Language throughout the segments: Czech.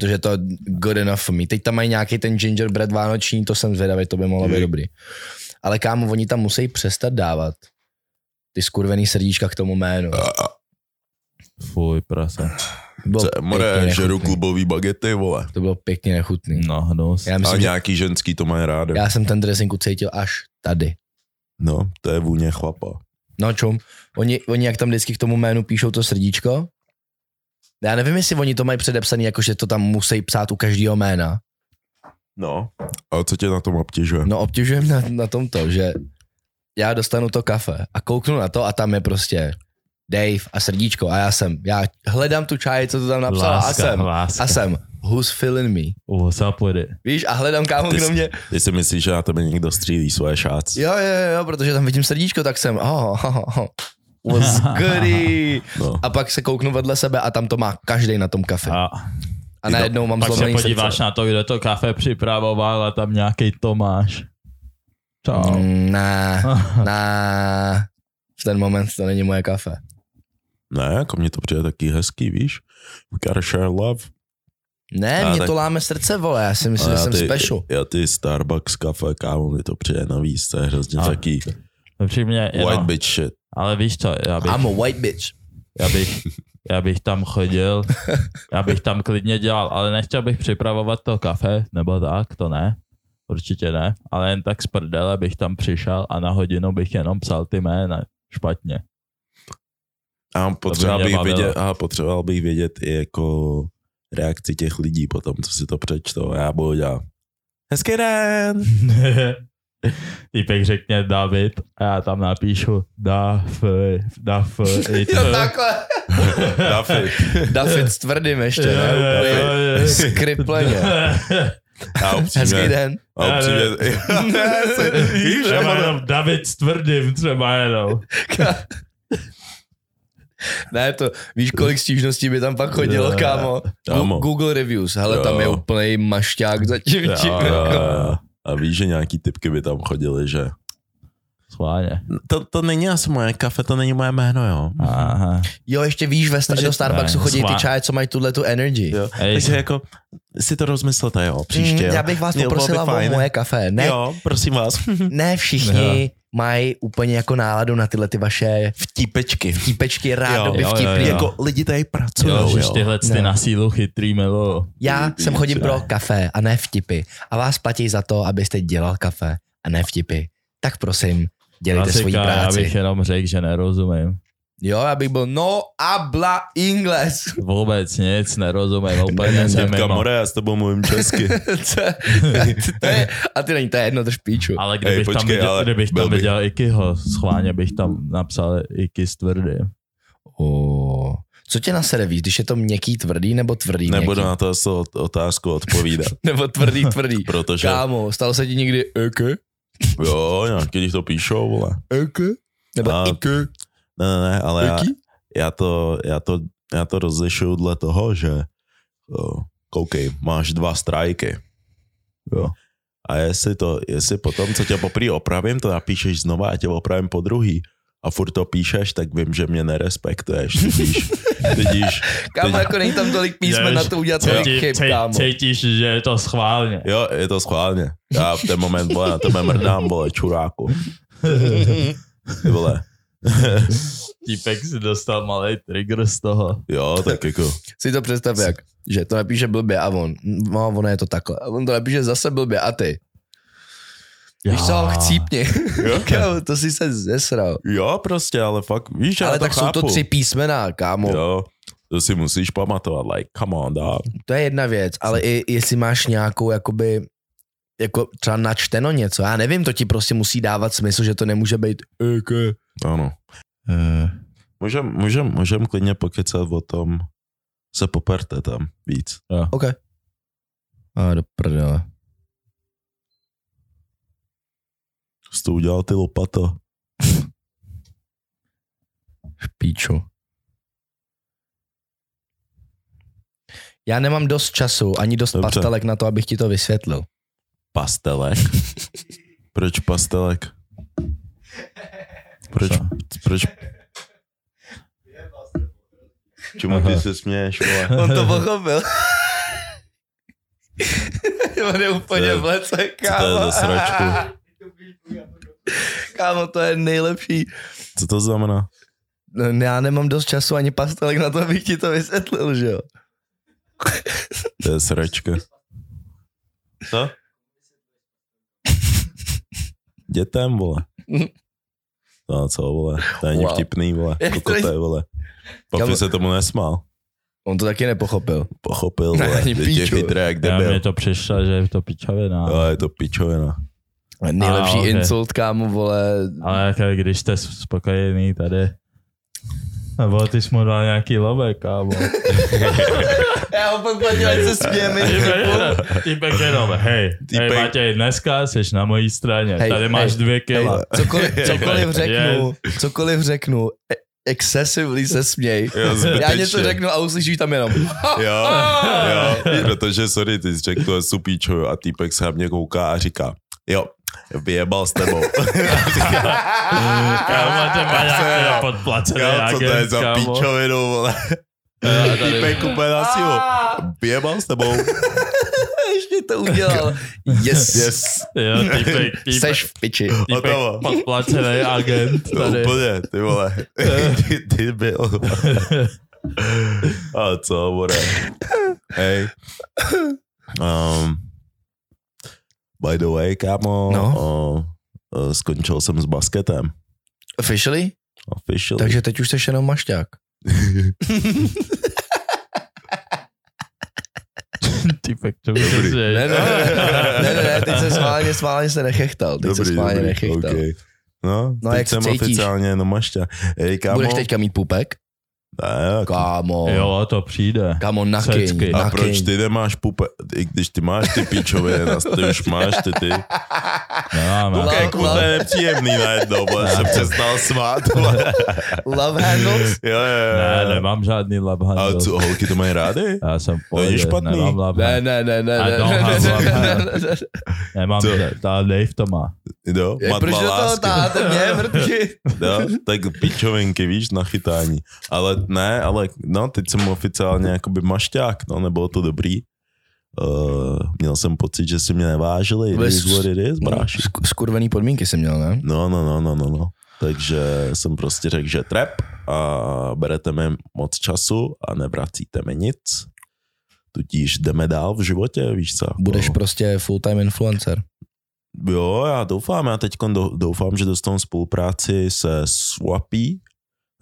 protože to je good enough for me. Teď tam mají nějaký ten gingerbread vánoční, to jsem zvědavý, to by mohlo být Mm. dobrý. Ale kámo, oni tam musí přestat dávat ty skurvený srdíčka k tomu jménu. Fuj, prase. Bylo Co, more, žeru klubový bagety, vole. To bylo pěkně nechutný. No, hnus. Já A myslím, že nějaký ženský to mají rádi. já jsem ten dressing cítil až tady. No, to je vůně chlapa. No čum, oni, oni jak tam vždycky k tomu jménu píšou to srdíčko, já nevím, jestli oni to mají předepsaný, jako že to tam musí psát u každého jména. No. A co tě na tom obtěžuje? No obtěžujem na, na tom to, že já dostanu to kafe a kouknu na to a tam je prostě Dave a srdíčko a já jsem, já hledám tu čaj, co to tam napsala a Láska, jsem, láska. a jsem, who's filling me? What's up with it? Víš, a hledám kámo, Ty kdo mě, Ty si myslíš, že na tebe někdo střílí svoje šác? jo, jo, jo, jo, protože tam vidím srdíčko, tak jsem, oh, oh, oh, what's goody? No. A pak se kouknu vedle sebe a tam to má každý na tom kafe. A A najednou mám pak se podíváš srdce. na to, kde to kafe připravoval a tam nějaký Tomáš. Čau. Mm, Ne, ne, v ten moment to není moje kafe. Ne, jako mně to přijde taky hezký, víš? We gotta share love. Ne, A mě tak- to láme srdce, vole, já si myslím, že jsem ty, special. Já ty Starbucks kafe, kámo, mi to přijde navíc, to je hrozně A- taký Upřímně, white jenom, bitch shit. ale víš co, já bych, I'm a white bitch. já bych, já bych tam chodil, já bych tam klidně dělal, ale nechtěl bych připravovat to kafe, nebo tak, to ne, určitě ne, ale jen tak z prdele bych tam přišel a na hodinu bych jenom psal ty jména špatně. A potřeboval mě bych, bavilo. vědět, a potřeboval bych vědět i jako reakci těch lidí potom, co si to přečtou. A já budu dělat. Hezký den. Týpek řekne David a já tam napíšu Daf, Daf, Jo, takhle. David. David s tvrdým ještě, ne? Úplně skripleně. A upřímně, Hezký den. A upřímně, víš, Třeba jenom David s tvrdým třeba jenom. Ne, to, víš, kolik stížností by tam pak chodilo, Jo, kámo? Google reviews, hele, Jo. tam je úplný mašťák zatím. Jo, čím- jo, a, víš, že nějaký typky by tam chodili, že Schválně. to, to není asi moje kafe, to není moje jméno, jo. Aha. Jo, ještě víš, ve sta- do Starbucksu ne, chodí ty čaje, co mají tuhle tu energy. jo. Ej, Takže jako si to rozmyslete, jo, příště. Mm, jo. já bych vás Jo, poprosila o moje kafe. Ne, Jo, prosím vás. ne všichni mají úplně jako náladu na tyhle ty vaše Vtípečky. vtípečky, rádoby jo, jo, vtipný. jo. Jako lidi tady pracují, jo, jo. tyhle ty Ne. na sílu chytrý milo. Já Ví- sem víš, chodím ne. pro kafe a ne vtipy. A vás platí za to, abyste dělal kafe a ne vtipy. Tak prosím, dělejte svoji Klasika, já práci. bych jenom řekl, že nerozumím. Jo, já bych byl no habla inglés. Vůbec nic, nerozumím, úplně jsem mimo. More, já s tebou mluvím česky. to, to je, a ty není, to je jedno, drž píču. Ale kdybych, Ej, tam, počkej, viděl, ale kdybych tam viděl Ikyho, schválně bych tam napsal Iky s tvrdým. Oh. Co tě nasede víc, když je to měkký, tvrdý nebo tvrdý Nebudu měkký? na to asi otázku odpovídat. Nebo tvrdý, tvrdý. Protože, Kámo, stalo se ti někdy eke? jo, nějaký lidi to píšou, vole. Eke? Nebo A- ike? Ne, ne, ne, ale já, já, to, já, to, já to rozlišuju dle toho, že koukej, máš dva strajky. Jo. A jestli, to, jestli potom, co tě poprý opravím, to napíšeš znova a tě opravím po druhý a furt to píšeš, tak vím, že mě nerespektuješ. Tudíž, tudíž Kámo, Teď- jako není tam tolik písmen na to udělat tolik Cítí- chyb, kámo. Cítíš, že je to schválně. jo, je to schválně. Já v ten moment, vole, na tebe mrdám, vole, čuráku. Ty vole. Týpek si dostal malý trigger z toho. Jo, tak jako, Si to představ jak, že to napíše blbě a on, no ono je to takhle. A on to napíše zase blbě a ty. Víš co, chcípni. kámo, to si se zesral. jo, prostě, ale fakt, víš, já Ale to tak jsou chápu. to tři písmena, kámo. Jo, to si musíš pamatovat, like, come on, dog. To je jedna věc, ale i jestli máš nějakou, jakoby, jako třeba načteno něco, já nevím, to ti prostě musí dávat smysl, že to nemůže být eke. Ano. Můžem, můžem, můžem klidně pokecat o tom, se poperte tam víc. OK. A do prdele. Jsi to udělal ty lopato. Píču. Já nemám dost času, ani dost Dobře. pastelek na to, abych ti to vysvětlil. Pastelek? Proč pastelek? Proč? Proč? Čemu ty se směješ, vole? On to pochopil. On je úplně v lece, Co to je kámo. za sračku? Kámo, to je nejlepší. Co to znamená? No, já nemám dost času ani pastelek na to, abych ti to vysvětlil, že jo? To je sračka. Co? Dětem, vole. No co, vole, to není Wow. vtipný, vole. Kokoté, vole. Papi se tomu nesmál. On to taky nepochopil. Pochopil, Ne, vole. ani Teď je píču. chytré, jak Já debil. mi to přišlo, že je to pičovina. Jo, je to pičovina. Nejlepší A, ok. insult, kámo, vole. Ale jako, když jste spokojený tady, nebo ty jsi mu dal nějaký lovek, kámo. Já ho podplatil, ať se smějeme. Týpek jenom, hej, hej Týpek- Matěj, dneska jsi na mojí straně, Hej, tady máš hej, dvě kila. Hej, cokoliv, cokoliv řeknu, cokoliv řeknu, excessively se směj. Jo, Já něco řeknu a uslyšíš tam jenom. Jo, jo, protože sorry, ty jsi řekl to supíčo a týpek se na mě kouká a říká, jo, vyjebal s tebou. Kámo, Matěj má jsem- podplacený Jo, co to je agent, za kámo. píčovinu, vole. Tady- Týpek úplně na sílu. Vyjebal s tebou. Ještě to udělal. Yes. Yes. Jo, týpek, týpek, Seš v piči. týpek podplacený agent No, tady. úplně, ty vole. ty, ty byl. A co, bude? Hej. Um, by the way, kámo, No. uh, uh, skončil jsem s basketem. Officially? Officially. Takže teď už jsi jenom mašťák. Týpek, to už Dobrý. se Ne, ne, ne, ne, ne, ne, teď se schválně, schválně se nechechtal. Teď se schválně nechechtal. okay. No, No, teď jak jsem cítíš? oficiálně jenom mašťa. Hej, kámo. Budeš teďka mít pupek? Ne, Kámo. Jo, to přijde. Kámo, nakyň. A nakyň. proč ty nemáš pupe, i když ty máš ty nás ty už máš ty ty. Nemáme. Love- jako to je nepříjemný najednou, bo jsem přestal smát. vole. Love handles? jo, jo, jo. Ne, nemám žádný love A handle. co, holky to mají rády? Já jsem v pohodě, špatný. Nemám love Ne, handle. ne, ne, ne, I ne, don't ne, have ne, love ne, ne, ne. Nemám, Co? ta Dave to má. Jo, Je, matla Proč do toho lásky. táháte mě, mrtky? Jo, tak pičovinky, víš, na chytání. Ale ne, ale no, teď jsem oficiálně jakoby mašťák, no, nebylo to dobrý. Uh, měl jsem pocit, že si mě nevážili, it is what it is, bráši. Sk- Skurvený podmínky jsem měl, ne? No, no, no, no, no, no. Takže jsem prostě řekl, že trap a berete mi moc času a nevracíte mi nic. Tudíž jdeme dál v životě, víš co? Budeš jako- prostě full-time influencer. Jo, já doufám, já teď doufám, že dostanu spolupráci se Swapy,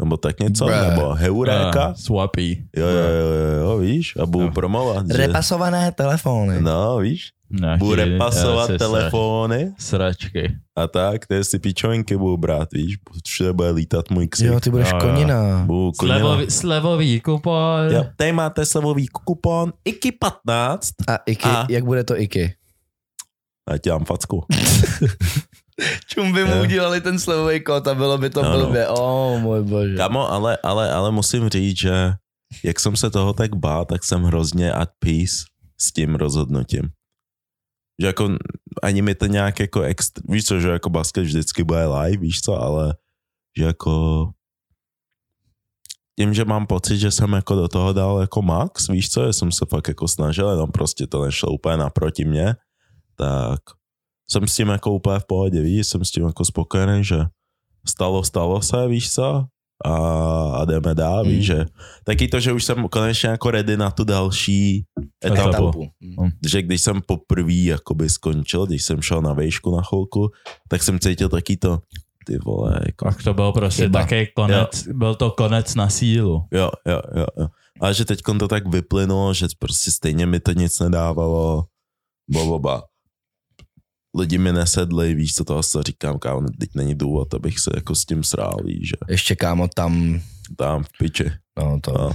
nebo tak něco, Bruh. nebo Heuréka. Ah, Swappy. Jo, jo, jo, jo, jo, víš, a budu Jo. promovat, že... Repasované telefony. No, víš, Nějaký, budu repasovat já si telefony Sračky. a tak, ty si pičovinky budu brát, víš, všude bude lítat můj ksik. Jo, ty budeš Jo, jo. konina. Budu konila. Slevový, slevový kupon. Jo, tady máte slevový kupon IKI 15 A Iky, A- jak bude to Iky? a tě dám facku. Čum by mu Jo. udělali ten slevový kód a bylo by to No, no. blbě. Oh, můj bože. Kamo, ale, ale, ale musím říct, že jak jsem se toho tak bál, tak jsem hrozně at peace s tím rozhodnutím. Že jako ani mi to nějak jako extra, víš co, že jako basket vždycky bude live, víš co, ale že jako tím, že mám pocit, že jsem jako do toho dal jako max, víš co, že jsem se fakt jako snažil, jenom prostě to nešlo úplně naproti mě, tak jsem s tím jako úplně v pohodě, víš, jsem s tím jako spokojený, že stalo, stalo se, víš co, a, a jdeme dál, Mm. víš, že taky to, že už jsem konečně jako ready na tu další etapu, Etapu. Etapu. že když jsem poprvé jakoby skončil, když jsem šel na vejšku na chvilku, tak jsem cítil taky to, ty vole, jako, Tak to byl prostě Chyba. taky konec, byl to konec na sílu. jo, jo, jo, jo. Ale že teď to tak vyplynulo, že prostě stejně mi to nic nedávalo, boboba. Lidi mi nesedli, víš co toho co říkám, kámo, teď není důvod, abych se jako s tím srál, víš, že Ještě kámo tam, tam v piči, no to. no,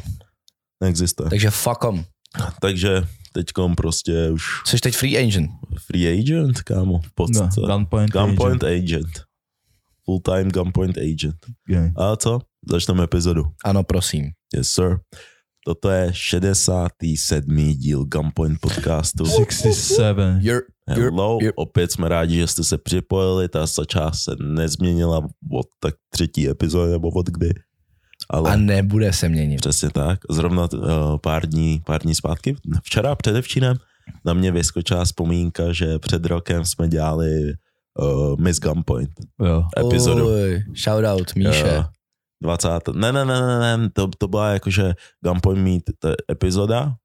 neexistuje. Takže fuck 'em. Takže teďkom prostě už Jsi teď free agent. free agent, kámo, v No, podstatě. gunpoint. Gunpoint agent. agent. Full-time gunpoint agent. Okay. A co? Začneme epizodu. Ano, prosím. Yes, sir. Toto je 67. díl Gunpoint podcastu. 67. You're, Hello, you're- opět jsme rádi, že jste se připojili, ta část se nezměnila od tak třetí epizody nebo od kdy. Ale a nebude se měnit. přesně tak, zrovna uh, pár dní, pár dní zpátky, včera, předevčírem, na mě vyskočila vzpomínka, že před rokem jsme dělali uh, Miss Gunpoint Jo. epizodu. Oj, shoutout, Míše. Jo. 20. Ne, ne, ne, ne, ne, to, to byla jakože Gunpoint Meet epizoda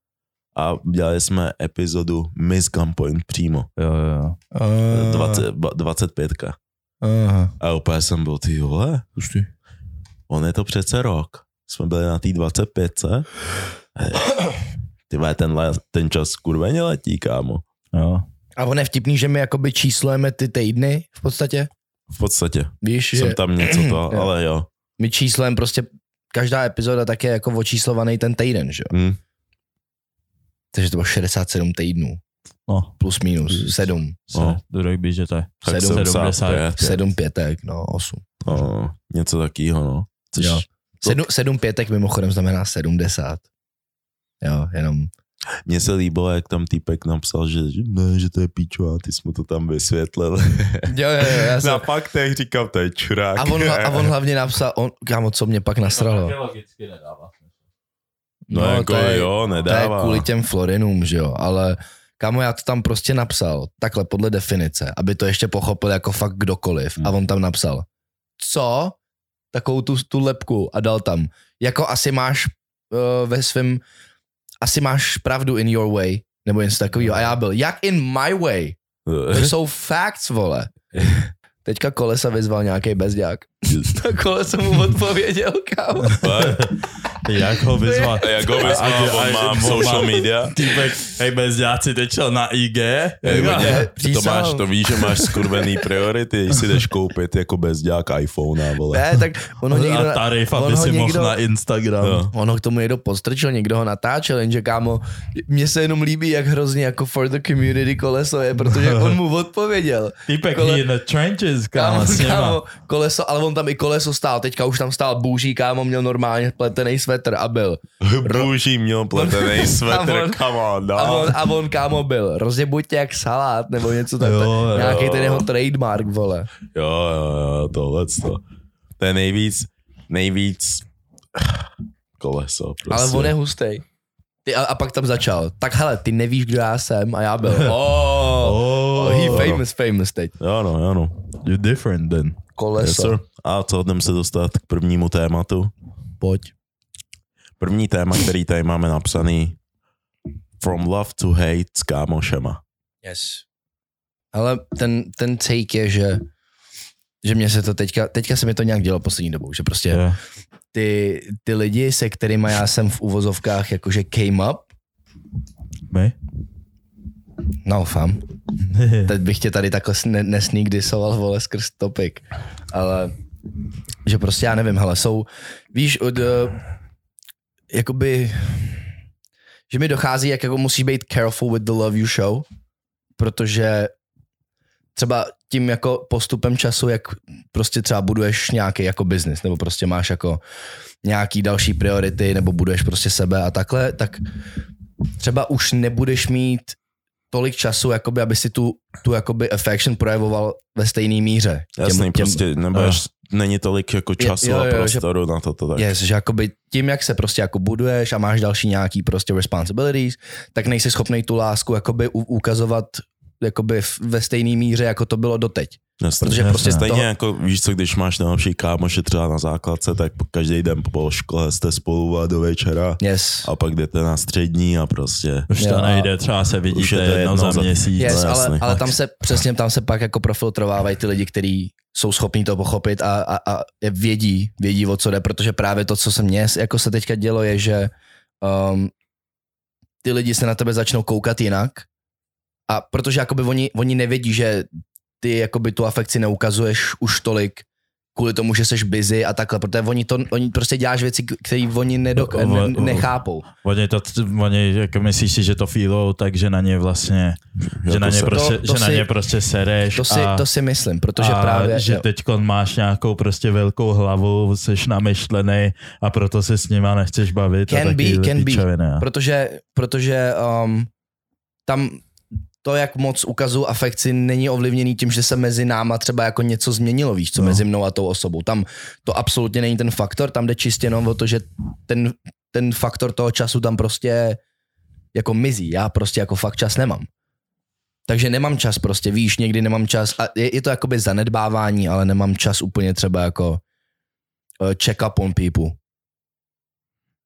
a dělali jsme epizodu Miss Gunpoint přímo. Jo, jo. Uh, 20, ba- 25. Aha. A úplně jsem byl, ty vole, Už ty. on je to přece rok. Jsme byli na té 25. Ty vole, ten, ten čas kurveně letí, kámo. jo. A on je vtipný, že my jakoby číslujeme ty týdny v podstatě. V podstatě. Víš, Jsem že tam něco to, Jo. ale jo. my číslujeme prostě každá epizoda tak je jako očíslovaný ten týden, že jo. Hm. Takže to bylo 67 týdnů. No, Plus minus 7. se, No. no. bych, že to je. Tak Sedm- 75. 7 pětek, no 8. No, něco takého, no. Což, Jo. To- 7, 7 pětek mimochodem znamená 70. Jo, jenom. Mně se líbilo, jak tam týpek napsal, že, že ne, že to je píčo a ty jsi mu to tam vysvětlil. Jo, jo, jo, já jsem... Na faktech říkám, to je čurák. A on, a on hlavně napsal, on, kámo, co mě pak nasralo. logicky nedává. No, no jako jo, To je nedává. kvůli těm florinům, že jo, ale kámo, já to tam prostě napsal, takhle podle definice, aby to ještě pochopil jako fakt kdokoliv. Hmm. A on tam napsal, co? Takovou tu, tu lepku a dal tam, jako asi máš uh, ve svém, asi máš pravdu in your way, nebo něco takového. A já byl, jak in my way? To jsou facts, vole. Teďka Kolesa vyzval nějaký bezďák. Tak Kolesa mu odpověděl, kámo. Jak ho vyzvat? A jak ho vyzval, A- a- on má on social media. Týpek, hej bezďáci, teď šel na IG. Hej, to, máš, to víš, že máš skurvený priority, když si jdeš koupit jako bezďák iPhone, vole. Ne, tak ono někdo, a tarif, aby si mohl někdo- na Instagram. Jo. ono k tomu někdo podstrčil, někdo ho natáčel, jenže kámo, mně se jenom líbí, jak hrozně jako for the community koleso je, protože on mu odpověděl. Týpek Kole- he in the trenches, kámo, Kámo, kámo, koleso, ale on tam i koleso stál, teďka už tam stál bůží, kámo, měl normálně pletený svetr a byl. Bůží měl pletený A svetr, on- come on, A no. on, a on kámo byl, rozjebuď tě jak salát, nebo něco jo. nějaký ten jeho trademark, vole. Jo, jo, jo, tohle to. To je nejvíc, nejvíc koleso, prostě. Ale on je hustej. Ty, a, a pak tam začal, tak hele, ty nevíš, kdo já jsem, a já byl, oh, Oh, famous, famous teď. Jo, no, jo, no. You're different then. Koleso, Yes, sir. A co, jdem se dostat k prvnímu tématu. pojď. První téma, který tady máme napsaný From love to hate s kámošema. Yes. Ale ten, ten take je, že že mě se to teďka, teďka se mi to nějak dělo poslední dobou, že prostě Yeah. ty, ty lidi, se kterými já jsem v uvozovkách jakože came up, My? No fam, teď bych tě tady takhle ne, nesník disoval, vole, skrz topic, ale že prostě já nevím, hele, jsou, víš, od, uh, jakoby, že mi dochází, jak jako musíš být careful with the love you show, protože třeba tím jako postupem času, jak prostě třeba buduješ nějaký jako business, nebo prostě máš jako nějaký další priority, nebo buduješ prostě sebe a takhle, tak třeba už nebudeš mít tolik času, jakoby, aby si tu, tu jakoby affection projevoval ve stejné míře. Jasný, prostě nebudeš, není tolik jako času jo, a jo, že- prostoru na to, to tak. Yes, že jakoby tím, jak se prostě jako buduješ a máš další nějaký prostě responsibilities, tak nejsi schopný tu lásku jakoby u- ukazovat jakoby ve stejné míře, jako to bylo doteď. Jasný. Protože Jasný. prostě Stejně toho, jako, víš co, když máš nejlepší kámoše třeba na základce, tak každý den po škole jste spolu a do večera yes, a pak jdete na střední a prostě Už to Jo, nejde, třeba se Už vidíte je to jednou jednou za za- měsíc. yes no, ale, ale tam se přesně tam se pak jako profiltrovávají ty lidi, kteří jsou schopní to pochopit a, a, a vědí, vědí o co jde, protože právě to, co se mně jako se teďka dělo, je, že um, ty lidi se na tebe začnou koukat jinak a protože jakoby oni, oni nevědí, že ty jakoby tu afekci neukazuješ už tolik kvůli tomu, že jsi busy a takhle, protože oni, to, oni prostě děláš věci, které oni nedok, No, ne, nechápou. Oni to, oni, jako myslíš si, že to feelou, takže na ně vlastně, že na ně, se- prostě, To- to že na si- ně prostě sereš To si, a, to si myslím, protože a právě... že jo. teď máš nějakou prostě velkou hlavu, jsi namyšlený a proto se s nima nechceš bavit. a Can be, takovýhle can be. no. Protože, protože um, tam to, jak moc ukazuju afekci, není ovlivněný tím, že se mezi náma třeba jako něco změnilo, víš, co No. mezi mnou a tou osobou. Tam to absolutně není ten faktor, tam jde čistě jenom o to, že ten, ten faktor toho času tam prostě jako mizí. Já prostě jako fakt čas nemám. Takže nemám čas prostě, víš, někdy nemám čas a je, je to jakoby zanedbávání, ale nemám čas úplně třeba jako uh, check up on people.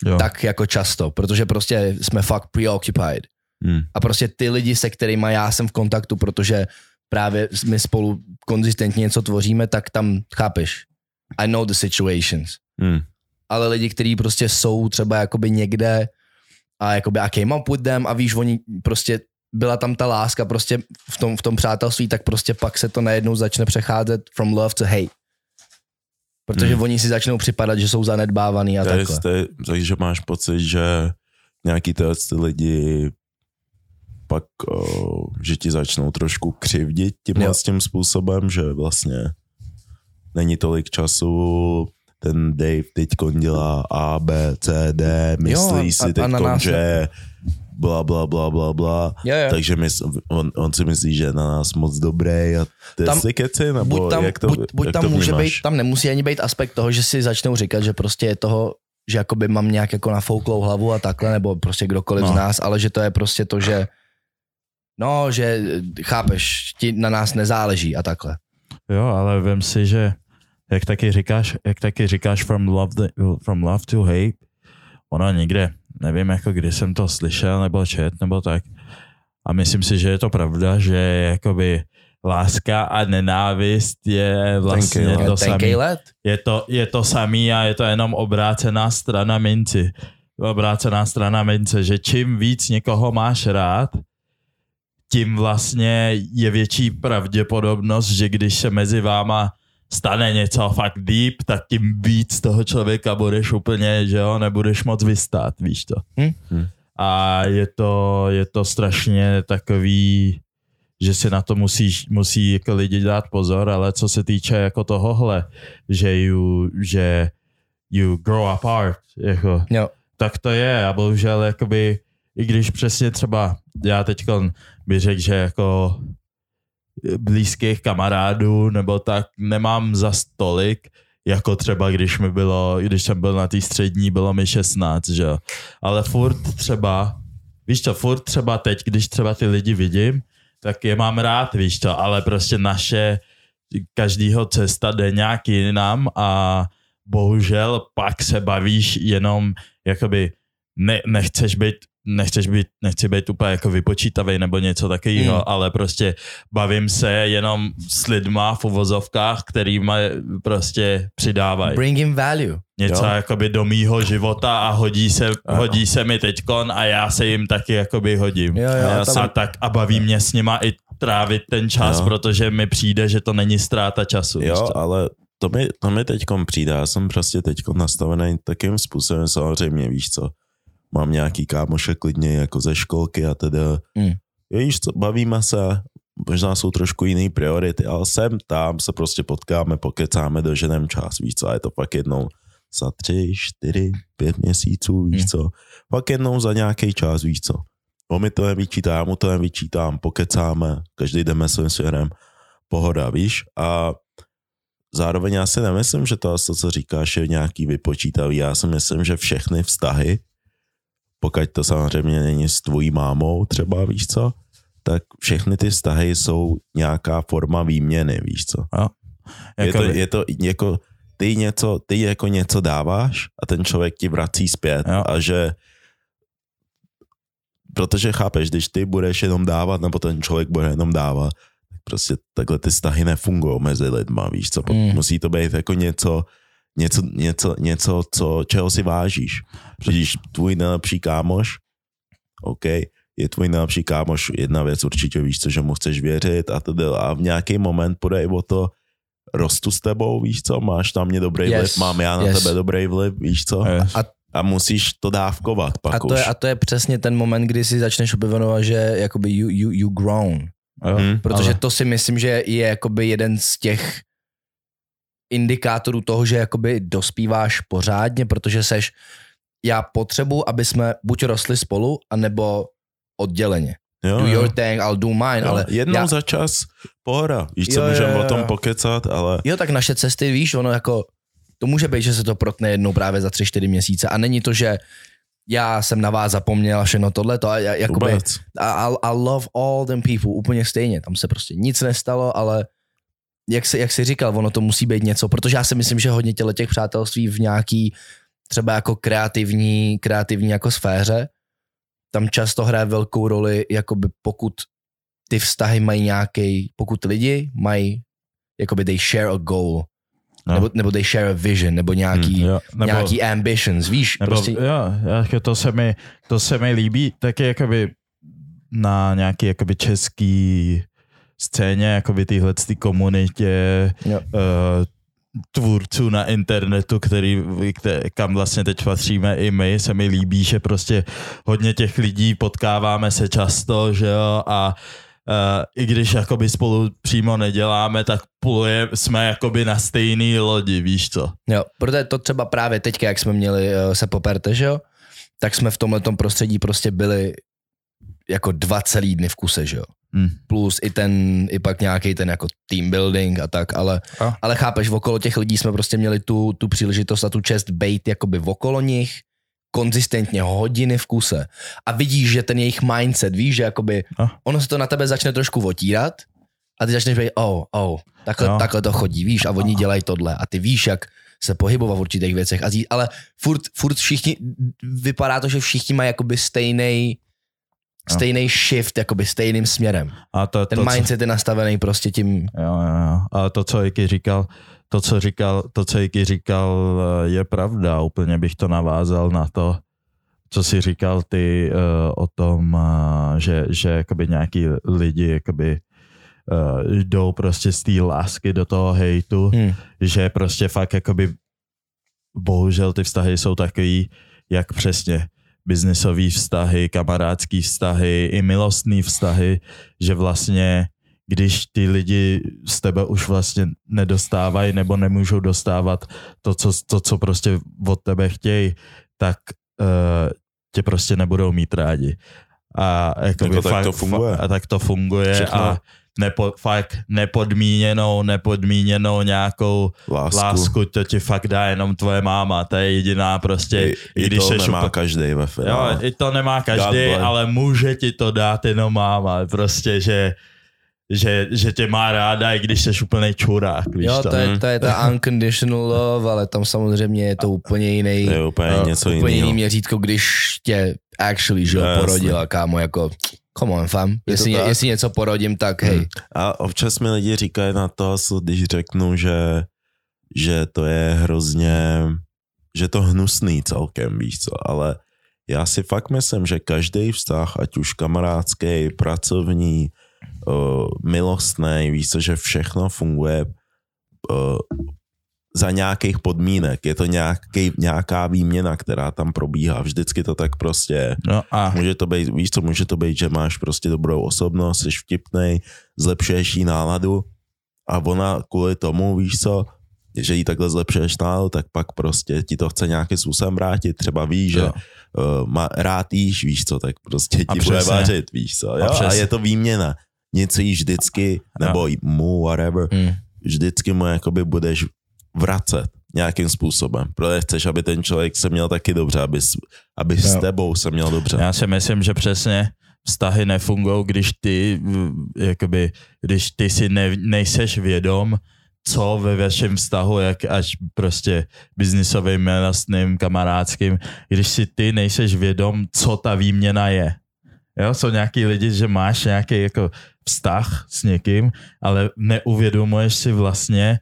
Jo. Tak jako často, protože prostě jsme fakt preoccupied. Hmm. A prostě ty lidi, se kterými já jsem v kontaktu, protože právě my spolu konzistentně něco tvoříme, tak tam chápeš. I know the situations. Hmm. Ale lidi, kteří prostě jsou třeba jakoby někde a jakoby I came up with them a víš, oni prostě byla tam ta láska prostě v tom, v tom přátelství, tak prostě pak se to najednou začne přecházet from love to hate. Protože Hmm. oni si začnou připadat, že jsou zanedbávaný a To je, takhle. je, takže máš pocit, že nějaký ty lidi pak, o, že ti začnou trošku křivdit tímhle Jo. s tím způsobem, že vlastně není tolik času, ten Dave teď dělá A, B, C, D, myslí a- si a- a teď, že bla, bla, bla, bla, bla. Jo, jo. Takže my, on, on, si myslí, že je na nás moc dobrý a ty Tam- keci, nebo buď tam, jak to, buď, buď jak tam to může být, tam nemusí ani být aspekt toho, že si začnou říkat, že prostě je toho, že jakoby mám nějak jako nafouklou hlavu a takhle, nebo prostě kdokoliv No. z nás, ale že to je prostě to, že no, že eh, chápeš, ti na nás nezáleží a takhle. Jo, ale vem si, že jak taky říkáš, jak taky říkáš from love, the, from love to hate, ono někde, nevím jako kdy jsem to slyšel nebo čet nebo tak a myslím si, že je to pravda, že jakoby láska a nenávist je vlastně Tenkej to samý. let? Je to, je to samý a je to jenom obrácená strana minci. Obrácená strana mince, že čím víc někoho máš rád, tím vlastně je větší pravděpodobnost, že když se mezi váma stane něco fakt deep, tak tím víc toho člověka budeš úplně, že jo, nebudeš moc vystát, víš to. Hm? Hm. A je to, je to strašně takový, že si na to musíš, musí jako lidi dát pozor, ale co se týče jako tohohle, že you, že you grow apart, jako, Jo. tak to je a bohužel jakoby, i když přesně třeba já teď bych řekl, že jako blízkých kamarádů nebo tak nemám za stolik, jako třeba když mi bylo, když jsem byl na té střední, bylo mi 16, že jo. Ale furt třeba, víš co, furt třeba teď, když třeba ty lidi vidím, tak je mám rád, víš to, ale prostě naše každýho cesta jde nějak jinam a bohužel pak se bavíš jenom jakoby ne, nechceš být nechceš být, nechci být úplně jako vypočítavý nebo něco takového, Mm. ale prostě bavím se jenom s lidma v uvozovkách, kterýma prostě přidávají Bring him value. něco Jo. jakoby do mýho života a hodí se, Ano. hodí se mi teďkon a já se jim taky jakoby hodím. Jo, jo, a, tam- tak a baví mě s nima i trávit ten čas, Jo. protože mi přijde, že to není ztráta času. Jo, co? ale to mi, to mi teďkom přijde, já jsem prostě teďkom nastavený takým způsobem, samozřejmě víš co, mám nějaký kámoše klidně jako ze školky a teda, Mm. víš co, bavíme se, možná jsou trošku jiný priority, ale sem tam se prostě potkáme, pokecáme, doženem čas, víš co, a je to pak jednou za tři, čtyři, pět měsíců, víš Mm. co, pak jednou za nějaký čas, víš co. On mi to nevyčítá, já mu to nevyčítám, pokecáme, každý jdeme svým směrem, pohoda, víš, a zároveň já si nemyslím, že to, co říkáš, je nějaký vypočítavý. Já si myslím, že všechny vztahy, pokud to samozřejmě není s tvojí mámou třeba, víš co, tak všechny ty vztahy jsou nějaká forma výměny, víš co. Je to, je to jako, ty něco, ty jako něco dáváš a ten člověk ti vrací zpět Jo. a že protože chápeš, když ty budeš jenom dávat, nebo ten člověk bude jenom dávat, tak prostě takhle ty vztahy nefungují mezi lidma, víš co, mm. musí to být jako něco, něco, něco, něco co, čeho si vážíš. Když tvůj nejlepší kámoš, OK, je tvůj nejlepší kámoš, jedna věc určitě víš co, že mu chceš věřit a teda a v nějaký moment půjde i o to, rostu s tebou, víš co, máš na mě dobrý Yes, vliv, mám já na yes. tebe dobrý vliv, víš co, Yes. A, a musíš to dávkovat pak a, to už. je, a to je přesně ten moment, kdy si začneš objevovat, že jakoby you, you, you grown. Jo. Hm? Protože Ale- to si myslím, že je jakoby jeden z těch indikátorů toho, že jakoby dospíváš pořádně, protože seš, já potřebuji, aby jsme buď rostli spolu, anebo odděleně. Jo, Do jo. your thing, I'll do mine, Jo, ale jednou já, za čas pohoda. Víš co, můžeme o tom pokecat, ale jo, tak naše cesty, víš, ono jako, to může být, že se to protne jednou právě za tři, čtyři měsíce a není to, že já jsem na vás zapomněl a všechno tohle, a já- jakoby, I, I love all them people úplně stejně, tam se prostě nic nestalo, ale jak, se, jak jsi říkal, ono to musí být něco, protože já si myslím, že hodně těle těch přátelství v nějaký třeba jako kreativní, kreativní jako sféře, tam často hraje velkou roli, jakoby pokud ty vztahy mají nějaký, pokud lidi mají, jakoby they share a goal, No. nebo, nebo they share a vision, nebo nějaký, Jo, nebo, nějaký ambitions, víš, nebo, prostě, jo, jako to se mi, to se mi líbí, taky jakoby na nějaký jakoby český scéně, jakoby tyhle ty komunitě Jo. uh, tvůrců na internetu, který, kam vlastně teď patříme i my, se mi líbí, že prostě hodně těch lidí potkáváme se často, že jo, a Uh, i když jakoby spolu přímo neděláme, tak pluje, jsme jakoby na stejný lodi, víš co? Jo, protože to třeba právě teďka, jak jsme měli uh, se poperte, že jo, tak jsme v tomhle prostředí prostě byli jako dva celý dny v kuse, že jo. Hm. Plus i ten, i pak nějaký ten jako team building a tak, ale, A? ale chápeš, okolo těch lidí jsme prostě měli tu, tu příležitost a tu čest bejt jakoby okolo nich, konzistentně hodiny v kuse a vidíš, že ten jejich mindset, víš, že jakoby A? ono se to na tebe začne trošku otírat a ty začneš být, oh, oh, takhle, Jo. takhle to chodí, víš, a oni dělají tohle a ty víš, jak se pohybovat v určitých věcech, a ale furt, furt všichni, vypadá to, že všichni mají jakoby stejný. Stejný shift, jakoby stejným směrem. A to, Ten to, co- mindset je nastavený prostě tím, Jo, jo, jo. A to, co Iky říkal, to, co říkal, to, co Iky říkal, eh, je pravda. Úplně bych to navázal na to, co jsi říkal ty uh, o tom, uh, že, že jakoby nějaký lidi jakoby uh, jdou prostě z té lásky do toho hejtu, hm, že prostě fakt jakoby bohužel ty vztahy jsou takový, jak přesně biznisové vztahy, kamarádský vztahy, i milostný vztahy, že vlastně když ty lidi z tebe už vlastně nedostávají nebo nemůžou dostávat to, co, to, co prostě od tebe chtějí, tak uh, tě prostě nebudou mít rádi. A jakoby Jako tak to funguje. A tak to funguje Všechno. a nepo, fakt nepodmíněnou, nepodmíněnou nějakou Lásku. lásku, to ti fakt dá jenom tvoje máma, to je jediná prostě, I, i když to seš nemá úplně- každý ve jo, finále. i to nemá každý, ale může ti to dát jenom máma, prostě, že že, že tě má ráda, i když jsi úplný čurák, víš jo, to. to je, to je ta unconditional love, ale tam samozřejmě je to úplně jiný, To je úplně Jo, něco úplně jiný měřítko, když tě actually, že jo, No, porodila, kámo, jako, come on, fam, jestli, tak. jestli něco porodím, tak hej, A občas mi lidi říkají na to, když řeknu, že, že to je hrozně, že to hnusný celkem, víš co, ale já si fakt myslím, že každý vztah, ať už kamarádský, pracovní, uh, milostný, víš co, že všechno funguje uh, za nějakých podmínek. Je to nějaký, nějaká výměna, která tam probíhá. Vždycky to tak prostě. No a Může to být, víš co, může to být, že máš prostě dobrou osobnost, jsi vtipnej, zlepšuješ jí náladu a ona kvůli tomu, víš co, že jí takhle zlepšuješ náladu, tak pak prostě ti to chce nějakým způsobem vrátit. Třeba víš, že uh, má, rád jíš, víš co, tak prostě ti A bude vařit, víš co. Jo? A, přesně. je to výměna. Něco jíš vždycky, nebo jí mu, whatever, hm. vždycky mu jakoby budeš vracet nějakým způsobem, protože chceš, aby ten člověk se měl taky dobře, aby, s- aby s tebou se měl dobře. Já si myslím, že přesně vztahy nefungují, když ty, jakoby, když ty si ne, nejseš vědom, co ve vašem vztahu, jak až prostě biznisovým, milostným, kamarádským, když si ty nejseš vědom, co ta výměna je. Jo, jsou nějaký lidi, že máš nějaký jako vztah s někým, ale neuvědomuješ si vlastně,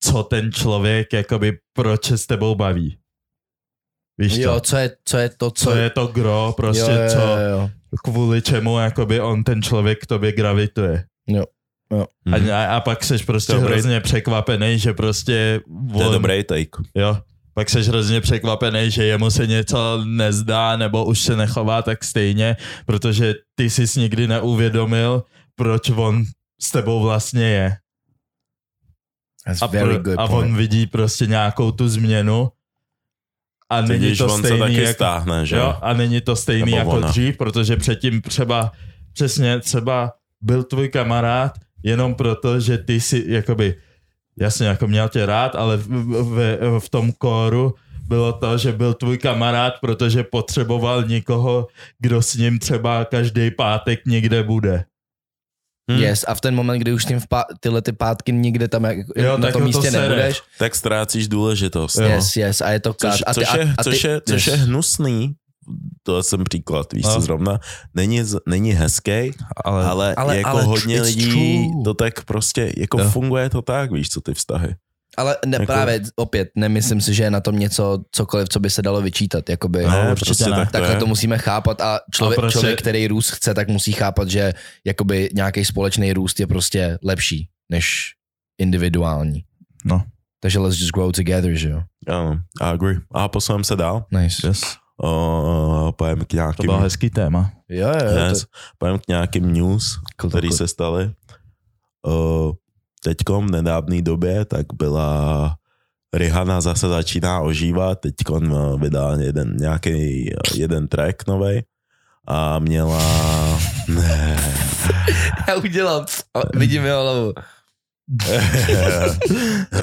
co ten člověk, jakoby, proč se s tebou baví. Víš jo, to? co je, co je to, co, Co je to gro, prostě jo, jo, co, jo, jo. kvůli čemu jakoby on ten člověk k tobě gravituje. Mhm. A, a, a pak seš prostě Dobrý. hrozně překvapený, že prostě To je on, dobrý take. jo, pak seš hrozně překvapený, že jemu se něco nezdá nebo už se nechová tak stejně, protože ty jsi nikdy neuvědomil, proč on s tebou vlastně je. That's A, very good a point. on vidí prostě nějakou tu změnu a není to on se stejný taky jako, stáhne, že? Jo, a není to stejný Nebo jako ona. dřív, protože předtím třeba, přesně třeba byl tvůj kamarád jenom proto, že ty si jakoby, jasně, jako měl tě rád, ale v, v, v tom kóru bylo to, že byl tvůj kamarád, protože potřeboval někoho, kdo s ním třeba každý pátek někde bude. Hm. Yes, a v ten moment, kdy už tím v pá- tyhle ty pátky nikde tam jak, Jo, na tom ho to místě sere. nebudeš. Tak ztrácíš důležitost. Jo. Yes, yes, a je to kat. Což, a ty, což, je, a, ty, což, je, což je yes. hnusný, to jsem příklad, víš No. co zrovna, není, není hezký, Ale, ale, ale- jako ale hodně lidí true. to tak prostě, jako Jo. funguje to tak, víš co ty vztahy. Ale ne, Jako- právě opět, nemyslím si, že je na tom něco, cokoliv, co by se dalo vyčítat. Jakoby, No, ne, určitě prostě ne. tak to Takhle to musíme chápat a člověk, A prostě- člověk, který růst chce, tak musí chápat, že jakoby nějaký společný růst je prostě lepší než individuální. No. Takže let's just grow together, že jo? Ano, I agree. A posuneme se dál. Nice. yes, Uh, pojem k to nějakým, bylo hezký téma. Jo, jo, yes, pojem k nějakým news, který se staly. Uh, teďkom v nedávné době tak byla Rihanna zase začíná ožívat, teďkon uh, vydala jeden, nějaký jeden track novej a měla... Ne. já udělám. Vidím jeho hlavu.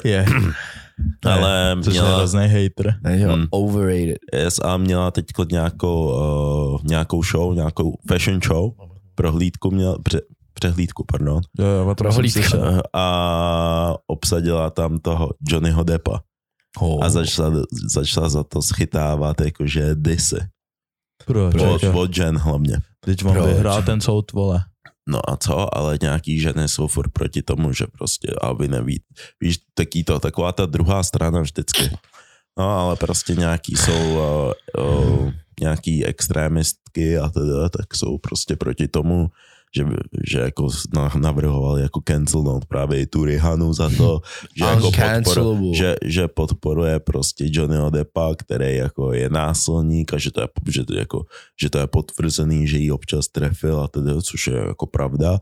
Je, Ale což je měla, hrozný hater. Hmm. overrated. yes, a měla teď nějakou, uh, nějakou show, nějakou fashion show, prohlídku měla, přehlídku, pardon, Jo, jo, Prohlídka. a obsadila tam toho Johnnyho Deppa Oh. a začala, začala za to schytávat jakože disy. Proč? Od, Od, žen hlavně. Teď Proč? vyhrál ten soud, vole. No a co, ale nějaký ženy jsou furt proti tomu, že prostě, aby neví, víš, taký to, taková ta druhá strana vždycky. No ale prostě nějaký jsou uh, uh, nějaký extrémistky a teda, tak jsou prostě proti tomu, že, že jako na- navrhovali jako cancelnout právě i tu Rihanu za to, že, jako podporu, že, že podporuje prostě Johnnyho Deppa, který jako je násilník a že to je, že to je, jako, že to je potvrzený, že ji občas trefil a teda, což je jako pravda.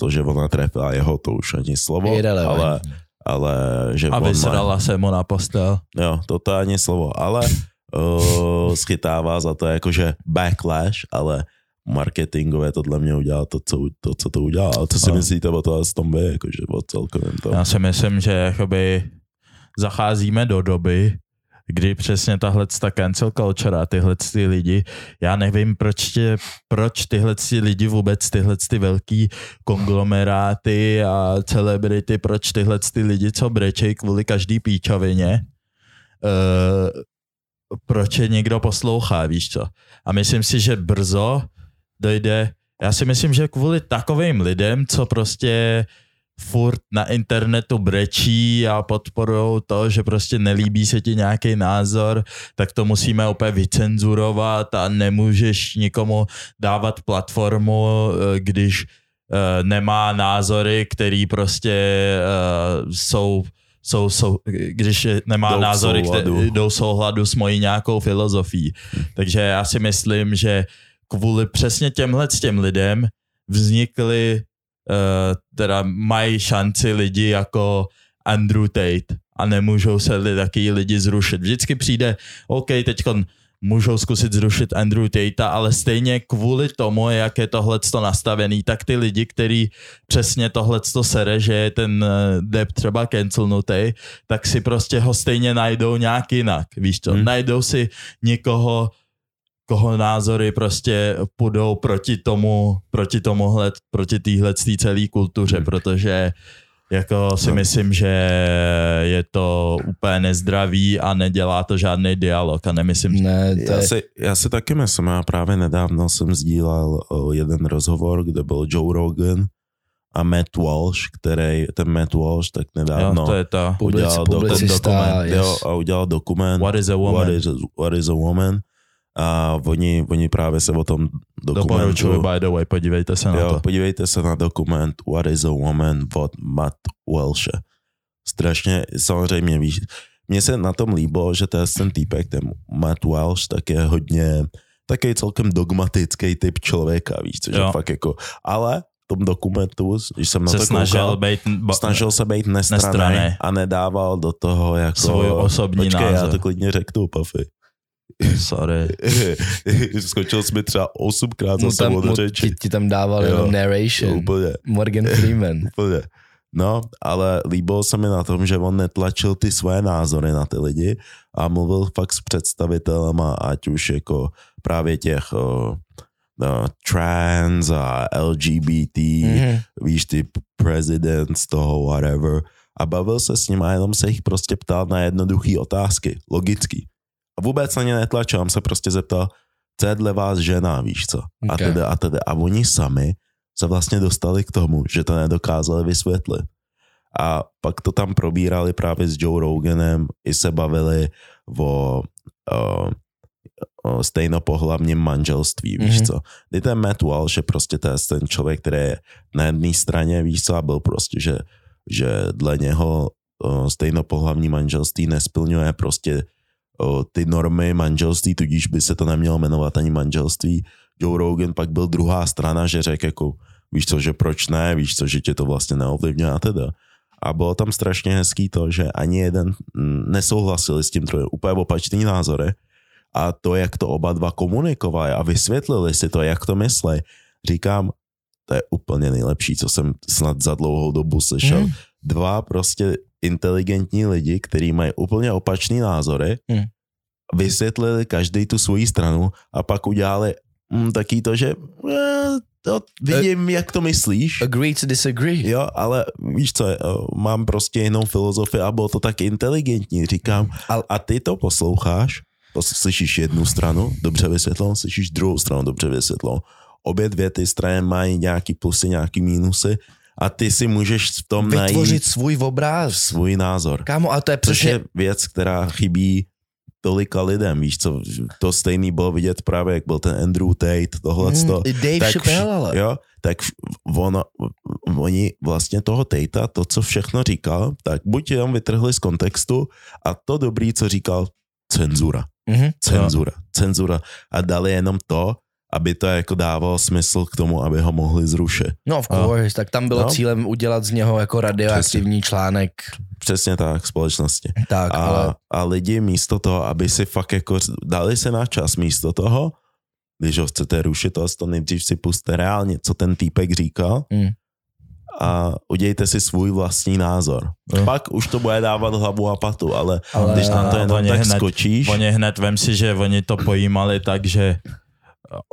To, že ona trefila jeho, to už ani slovo, ale, ale že A má, vysrala se mu na postel. jo, to ani slovo, ale uh, schytává za to jakože backlash, ale marketingové tohle mě udělá to, co, to, co to udělá. A co si No. myslíte o to s tom vy, jakože o celkovém to? Já si myslím, že jakoby zacházíme do doby, kdy přesně tahle ta cancel culture a tyhle ty lidi, já nevím, proč, tě, proč tyhle ty lidi vůbec, tyhle ty velký konglomeráty a celebrity, proč tyhle ty lidi, co brečej kvůli každý píčovině, uh, proč je někdo poslouchá, víš co? A myslím si, že brzo dojde, já si myslím, že kvůli takovým lidem, co prostě furt na internetu brečí a podporují to, že prostě nelíbí se ti nějaký názor, tak to musíme úplně vycenzurovat a nemůžeš nikomu dávat platformu, eh, když eh, nemá názory, který prostě eh, jsou jsou, jsou, když nemá Jdou názory, které jdou souhladu s mojí nějakou filozofií. Takže já si myslím, že kvůli přesně těmhle s těm lidem vznikly, uh, teda mají šanci lidi jako Andrew Tate a nemůžou se li, taky lidi zrušit. Vždycky přijde, OK, teď můžou zkusit zrušit Andrew Tate, ale stejně kvůli tomu, jak je tohleto nastavený, tak ty lidi, který přesně tohleto sere, že je ten eh, Depp třeba cancelnutý, tak si prostě ho stejně najdou nějak jinak, víš co? Hmm. Najdou si někoho, koho názory prostě půjdou proti tomu, proti tomuhle, proti téhle celé kultuře, Hmm. protože jako si No. myslím, že je to úplně nezdravý a nedělá to žádný dialog a nemyslím, že Ne, to Já je, si, já si taky myslím, já právě nedávno jsem sdílel jeden rozhovor, kde byl Joe Rogan a Matt Walsh, který, ten Matt Walsh tak jo, nedávno to je to. public, udělal do- publicista, dokument, yes. jo, a udělal dokument What is a woman? What is a, what is a woman a oni, oni právě se o tom Doporučuji, dokumentu by the way, podívejte se na jo, to. podívejte se na dokument What is a woman od Matt Walshe. Strašně, samozřejmě víš, mně se na tom líbilo, že to je ten týpek, ten Matt Walsh, tak je hodně, taky celkem dogmatický typ člověka, víš, což Jo. je fakt jako, ale v tom dokumentu, když jsem na se to snažil koukal, být ba- snažil se být nestraný, Nestranej. a nedával do toho jako... Svůj osobní Počkej, já názor. to klidně řeknu, Puffy. Sorry. Skočil jsi mi třeba osmkrát za sebou do řeči. ti, ti tam dával Jo. narration. úplně, Morgan Freeman. úplně. No, ale líbilo se mi na tom, že on netlačil ty svoje názory na ty lidi a mluvil fakt s představitelema, ať už jako právě těch uh, uh, trans a LGBT, Mhm. víš, ty prezident z toho, whatever. A bavil se s ním a jenom se jich prostě ptal na jednoduché otázky, logický. Vůbec na ně netlačil, on se prostě zeptal, co je dle vás žena, víš co? A Ok. teda, a teda. A oni sami se vlastně dostali k tomu, že to nedokázali vysvětlit. A pak to tam probírali právě s Joe Roganem, i se bavili o, o, o stejnopohlavním manželství, víš Mhm. co. Kdy ten Matt Walsh je prostě ten, člověk, který je na jedné straně, víš co, a byl prostě, že, že dle něho o, stejnopohlavní manželství nesplňuje prostě o, ty normy manželství, tudíž by se to nemělo jmenovat ani manželství. Joe Rogan pak byl druhá strana, že řekl jako, víš co, že proč ne, víš co, že tě to vlastně neovlivňuje a teda. A bylo tam strašně hezký to, že ani jeden mm, nesouhlasili s tím trojem, úplně opačný názory. A to, jak to oba dva komunikovali a vysvětlili si to, jak to myslí, říkám, to je úplně nejlepší, co jsem snad za dlouhou dobu slyšel. Mhm. Dva prostě inteligentní lidi, kteří mají úplně opačný názory, Mhm. vysvětlili každý tu svoji stranu a pak udělali mm, taký to, že eh, to vidím, jak to myslíš. Agree to disagree. Jo, ale víš co, eh, mám prostě jinou filozofii a bylo to tak inteligentní, říkám. A ty to posloucháš, pos- slyšíš jednu stranu, dobře vysvětlenou, slyšíš druhou stranu, dobře vysvětlenou. Obě dvě ty strany mají nějaký plusy, nějaký mínusy a ty si můžeš v tom Vytvořit najít svůj obráz. svůj názor. Kámo, a to je Což přesně... je věc, která chybí tolika lidem, víš co, to stejný bylo vidět právě, jak byl ten Andrew Tate, tohle Mm, to. Dave tak Chappelle, ale. Jo, tak ono, oni vlastně toho Tejta, to, co všechno říkal, tak buď jenom vytrhli z kontextu a to dobrý, co říkal, cenzura, Mhm. cenzura, cenzura a dali jenom to, aby to jako dávalo smysl k tomu, aby ho mohli zrušit. No of course, tak tam bylo No. cílem udělat z něho jako radioaktivní článek. Přesně tak, společnosti. Tak, ale... A, a lidi místo toho, aby si fakt jako dali se na čas místo toho, když ho chcete rušit, to, to nejdřív si puste reálně, co ten týpek říkal Mm. a udějte si svůj vlastní názor. Jo. Pak už to bude dávat hlavu a patu, ale, Ale- když na to A jenom tak hned- skočíš, Oni hned, vem si, že oni to pojímali tak, že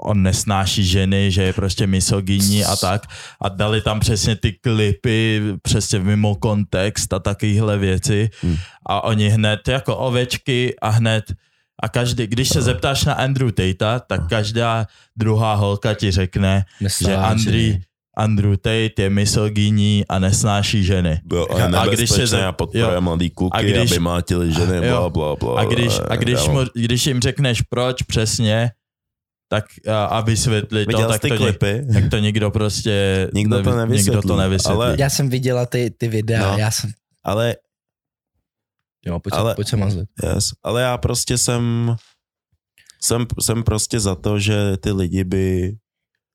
on nesnáší ženy, že je prostě misogyní a tak a dali tam přesně ty klipy přesně mimo kontext a takovéhle věci Hmm. a oni hned jako ovečky a hned a každý, když se zeptáš na Andrew Tate, tak každá druhá holka ti řekne, Nesnáší. že Andrew, Andrew Tate je misogyní a nesnáší ženy. byl a když se a podporuje jo. mladý kluky, A když- aby mlátili ženy, a- bla, jo. bla, bla. A když, a když, jo. mu, když jim řekneš proč přesně, tak a, a vysvětlit to, tak to, klipy? tak to nikdo prostě Nikdo to nevi- nikdo nevysvětlí, to nevysvětlí. ale- Já jsem viděla ty, ty videa, No. já jsem... Ale Jo, pojď, Ale- ale... pojď se mazlit. Yes, ale já prostě jsem, jsem, jsem prostě za to, že ty lidi by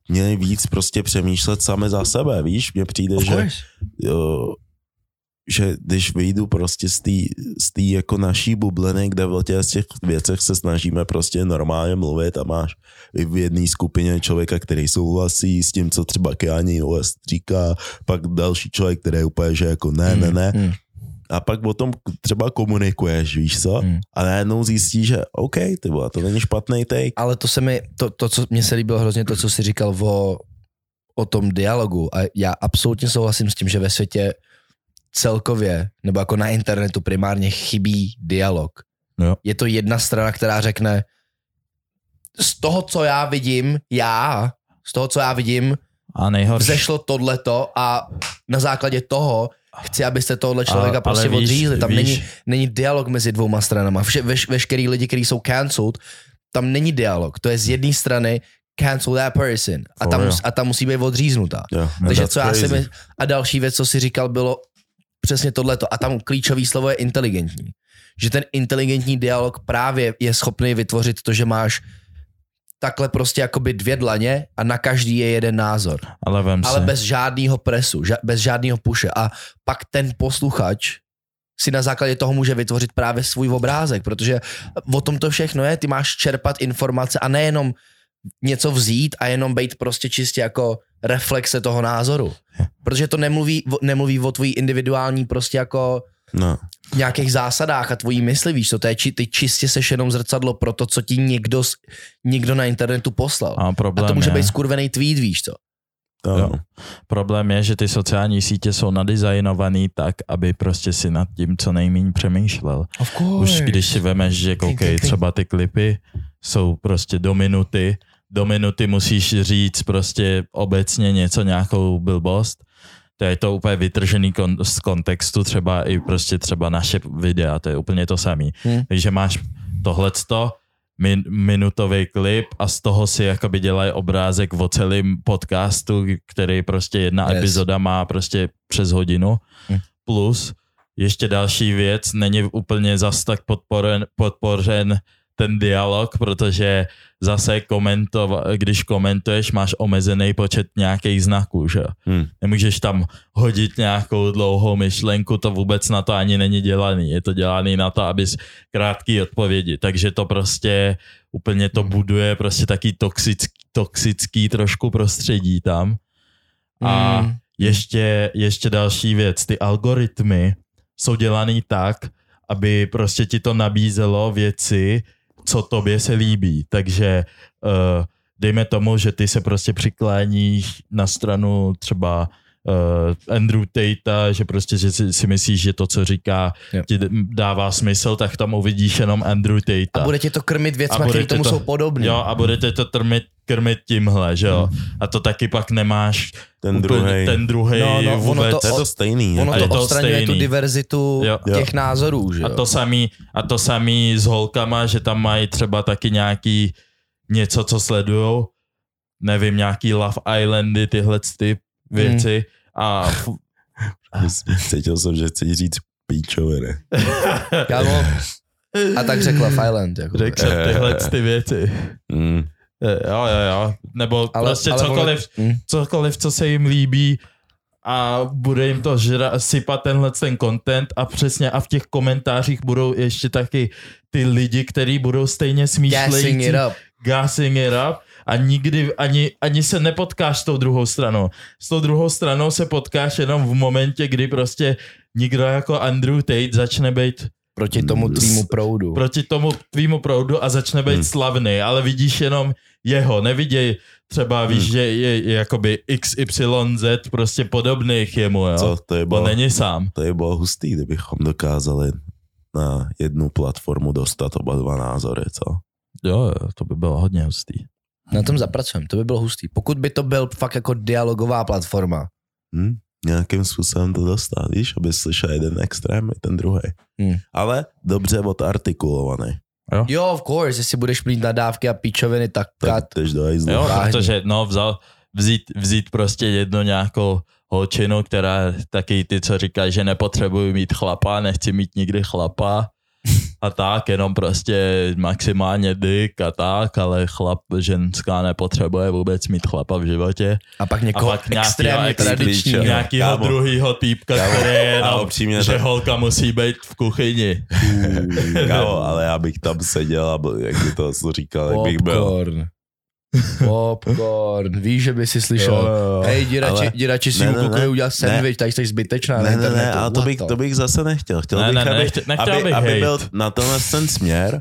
měli víc prostě přemýšlet sami za sebe, víš, mně přijde, že, jo, že když vyjdu prostě z té z tý jako naší bubliny, kde v těch, z těch věcech se snažíme prostě normálně mluvit a máš i v jedné skupině člověka, který souhlasí s tím, co třeba Kanye West říká, pak další člověk, který je úplně, že jako ne, ne, ne, Mm, a pak o tom třeba komunikuješ, víš co? mm. A najednou zjistíš, že OK, ty vole, to není špatný take. Ale to se mi, to, to, co mně se líbilo hrozně, to, co jsi říkal o, o tom dialogu a já absolutně souhlasím s tím, že ve světě celkově, nebo jako na internetu primárně chybí dialog. Jo. Je to jedna strana, která řekne z toho, co já vidím, já, z toho, co já vidím, A nejhorší. vzešlo tohleto a na základě toho chci, abyste tohle člověka Ale- prostě víš- odřízli. Tam víš- není, není dialog mezi dvouma stranama. Vše, veš, veškerý lidi, kteří jsou cancelled, tam není dialog. To je z jedné strany cancel that person. A tam, a tam musí být odříznutá. Jo, Takže co já si my, A další věc, co si říkal, bylo přesně tohleto. A tam klíčový slovo je inteligentní. Že ten inteligentní dialog právě je schopný vytvořit to, že máš takhle prostě jakoby dvě dlaně a na každý je jeden názor Ale vem ale si. bez žádného presu, ža- bez žádného puše. A pak ten posluchač si na základě toho může vytvořit právě svůj obrázek, protože o tom to všechno je, ty máš čerpat informace a nejenom něco vzít a jenom být prostě čistě jako reflexe toho názoru. Protože to nemluví, o- nemluví o tvojí individuální prostě jako No, nějakých zásadách a tvojí mysli, víš co, to je, či, ty čistě seš jenom zrcadlo pro to, co ti někdo, někdo na internetu poslal. A A problém to může je, být skurvený tweet, víš co. to Jo. problém je, že ty sociální sítě jsou nadizajnovaný tak, aby prostě si nad tím co nejméně přemýšlel. Už když si vemeš, že koukej, třeba ty klipy jsou prostě do minuty, do minuty musíš říct prostě obecně něco, nějakou blbost, to je to úplně vytržený kon- z kontextu, třeba i prostě třeba naše videa, to je úplně to samé. Hmm. Takže máš tohleto, min, minutový klip a z toho si jakoby dělají obrázek o celém podcastu, který prostě jedna Yes. epizoda má prostě přes hodinu. Hmm. Plus ještě další věc, není úplně zas tak podporen, podpořen ten dialog, protože zase komentova, když komentuješ, máš omezený počet nějakých znaků, že jo. Hm. Nemůžeš tam hodit nějakou dlouhou myšlenku, to vůbec na to ani není dělaný. Je to dělaný na to, abys krátký odpovědi. Takže to prostě úplně to buduje prostě taký toxický, toxický trošku prostředí tam. A Mm. ještě, ještě další věc, ty algoritmy jsou dělaný tak, aby prostě ti to nabízelo věci, co tobě se líbí. Takže uh, dejme tomu, že ty se prostě přikláníš na stranu třeba uh, Andrew Tate, že prostě že si, si myslíš, že to, co říká, Jo. ti dává smysl, tak tam uvidíš jenom Andrew Tate. A bude tě to krmit věcma, bude které tomu to- jsou podobné. Jo, a budete to trmit, krmit tímhle, že jo. A to taky pak nemáš Ten druhý. ten druhý No, no, ono vůbec. To je to stejný. Ono A to je to odstraňuje tu stejný. diverzitu Jo. těch názorů, že jo? A to samý, a to samý s holkama, že tam mají třeba taky nějaký něco, co sledujou, nevím, nějaký Love Islandy, tyhle ty věci a f- Cítil jsem, že chci říct píčoviny. Kámo, a tak řekla Island. Jako. řekl jsem tyhle ty věci. Mm. Eh, Jo, jo, jo. Nebo ale, prostě ale cokoliv, mm, cokoliv, co se jim líbí a bude jim to žra, sypat tenhle ten content a přesně a v těch komentářích budou ještě taky ty lidi, kteří budou stejně gassing smýšlející, it up. gassing it up a nikdy ani, ani se nepotkáš s tou druhou stranou. S tou druhou stranou se potkáš jenom v momentě, kdy prostě nikdo jako Andrew Tate začne být Proti tomu tvýmu proudu. proti tomu tvýmu proudu a začne být Hmm. slavný, ale vidíš jenom jeho, neviděj třeba, víš, Hmm. že je, je jakoby XYZ prostě podobných jemu, jo? Co, to je On bylo, není sám. to je bylo hustý, kdybychom dokázali na jednu platformu dostat oba dva názory, co? Jo, jo, to by bylo hodně hustý. Na tom zapracujeme, to by bylo hustý. Pokud by to byl fakt jako dialogová platforma, Hm? Nějakým způsobem to dostat, víš, aby slyšel jeden extrém i ten druhý. Hmm. Ale dobře odartikulovaný. jo, of course, jestli budeš mít nadávky a píčoviny, tak, Tak tak jdeš do hajzlu. Jo, protože no, vzal, vzít, vzít prostě jednu nějakou holčinu, která taky ty, co říkají, že nepotřebuji mít chlapa, nechci mít nikdy chlapa a tak, jenom prostě maximálně dyk a tak, ale chlap, ženská nepotřebuje vůbec mít chlapa v životě. a pak A někoho pak nějakýho extrémně ex- tradičního. Nějakýho kámo. druhýho týpka, Kámo, který je a jenom, upřímně že to- holka musí být v kuchyni. Kámo, ale já bych tam seděl a byl, jak by to říkal, jak bych byl. Popcorn. Víš, že by si slyšel, jo. hej, děrači, Ale- děrači si Ne, u ne, ne. udělat Ne. sandwich, tady jsi zbytečná na Ne, ne, internetu. ne, ale to bych, to bych zase nechtěl. Chtěl Ne, bych, ne, ne, aby, nechtěl- nechtěl aby, bych aby byl na tenhle ten směr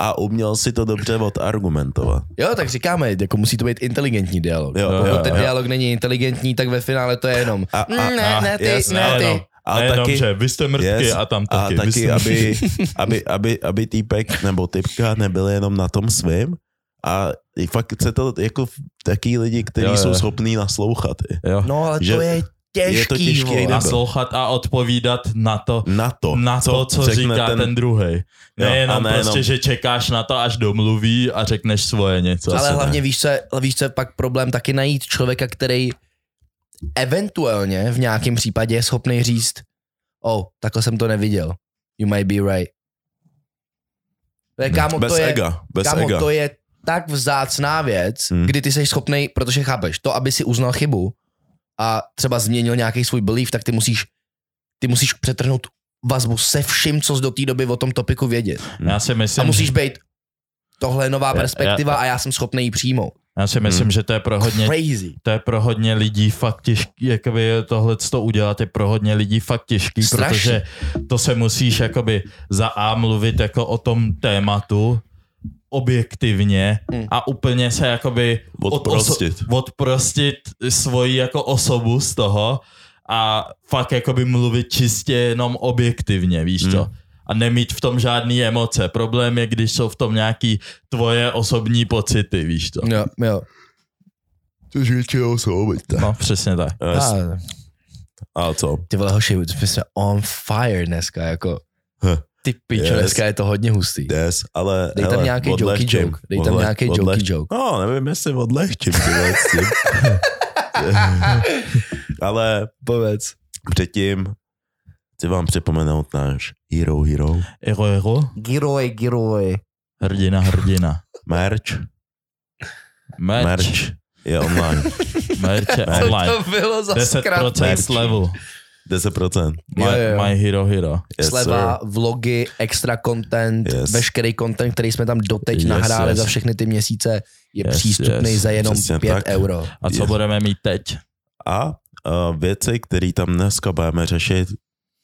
a uměl si to dobře odargumentovat. Jo, tak říkáme, jako musí to být inteligentní dialog. Jo, Pokud jo, ten jo. dialog není inteligentní, tak ve finále to je jenom A, a, "Mm, ne, a, ne, ty, jasně, ne, ty. ano. A Nejenom, taky, že vy jste mrtky Yes. a tam a taky. vy taky jste aby, aby, aby, aby týpek nebo typka nebyl jenom na tom svým a i fakt se to jako taký lidi, kteří Jo, jo. jsou schopní naslouchat. Jo. No, ale Že to je těžký, je to těžký, naslouchat a odpovídat na to, Na to, na to, co, řekne říká ten, ten druhý. Nejenom nejenom- prostě, že čekáš na to, až domluví a řekneš svoje něco. Ale hlavně ne. víš co, je- víš, co pak problém taky najít člověka, který eventuálně v nějakém případě je schopný říct, oh, takhle jsem to neviděl. You might be right. Je, kámo, bez to je, ega, bez kámo, ega. to je tak vzácná věc, Hmm. kdy ty jsi schopný, protože chápeš, to, aby si uznal chybu a třeba změnil nějaký svůj belief, tak ty musíš, ty musíš přetrhnout vazbu se vším, co jsi do té doby o tom topiku vědět. Já si myslím, A musíš být tohle je nová Já- perspektiva já- a já jsem schopný ji přijmout. Já si myslím, Hmm. že to je pro hodně Crazy. to je pro hodně lidí fakt těžký, jakoby tohle to udělat je pro hodně lidí fakt těžký, Strašně. protože to se musíš jakoby za A mluvit jako o tom tématu objektivně Mm. a úplně se jakoby od Odprostit. Oso- odprostit svoji jako osobu z toho a fakt jakoby mluvit čistě jenom objektivně, víš co? Mm. A nemít v tom žádný emoce. Problém je, když jsou v tom nějaký tvoje osobní pocity, víš co? Jo, jo. Což většinou jsou, No, přesně tak. Yes. A, A co? ty vole hoši, jsme on fire dneska, jako Huh. Ty pičo, Yes. dneska je to hodně hustý. Yes, ale Dej tam hele, nějaký jokey odlehčím. joke. Dej tam nějaký jokey joke. No, nevím, jestli odlehčím ale Povedz. předtím chci vám připomenout náš Hero Hero Ero, ero, Giroj, giroj. hrdina, hrdina. merch. Merch, Merch je online. merch je online. To bylo za 10% zkrat. slevu. 10%. My, Jo, jo, my hero hero. Yes, Sleva, sir. vlogy, extra content, Yes. veškerý content, který jsme tam doteď Yes, nahráli yes. za všechny ty měsíce, je Yes, přístupný yes. za jenom Přesně 5 tak. euro. A co Yes. budeme mít teď? A uh, věci, které tam dneska budeme řešit,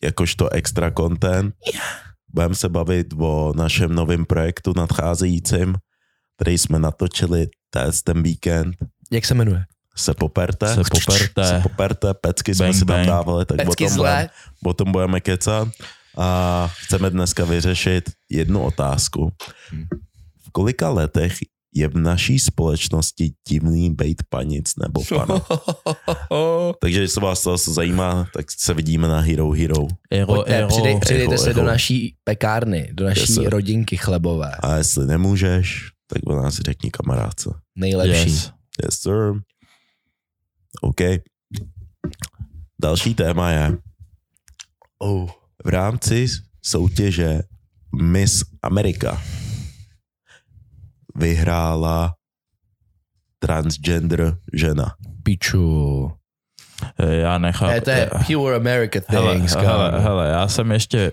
jakožto extra content, budeme se bavit o našem novém projektu nadcházejícím, který jsme natočili test ten víkend. Jak se jmenuje? Se poperte. Se poperte. Se poperte, pecky jsme Bang, si tam bang. dávali, tak o Pecky tom, budeme, o tom budeme kecat. A chceme dneska vyřešit jednu otázku. V kolika letech je v naší společnosti divný bejt panic nebo pana? Takže jestli vás to zase zajímá, tak se vidíme na Hero Hero. Ero, Pojďte, ero. přidej, přidejte echo, se do echo. naší pekárny, do naší Yes, sir. rodinky chlebové. A jestli nemůžeš, tak o nás řekni kamarádce. Nejlepší. Yes. Yes, sir. OK. Další téma je Oh. v rámci soutěže Miss America vyhrála transgender žena. Piču. Eh, Já nechápu. Ne, to je pure America hele, things, hele, kámo. hele, já jsem ještě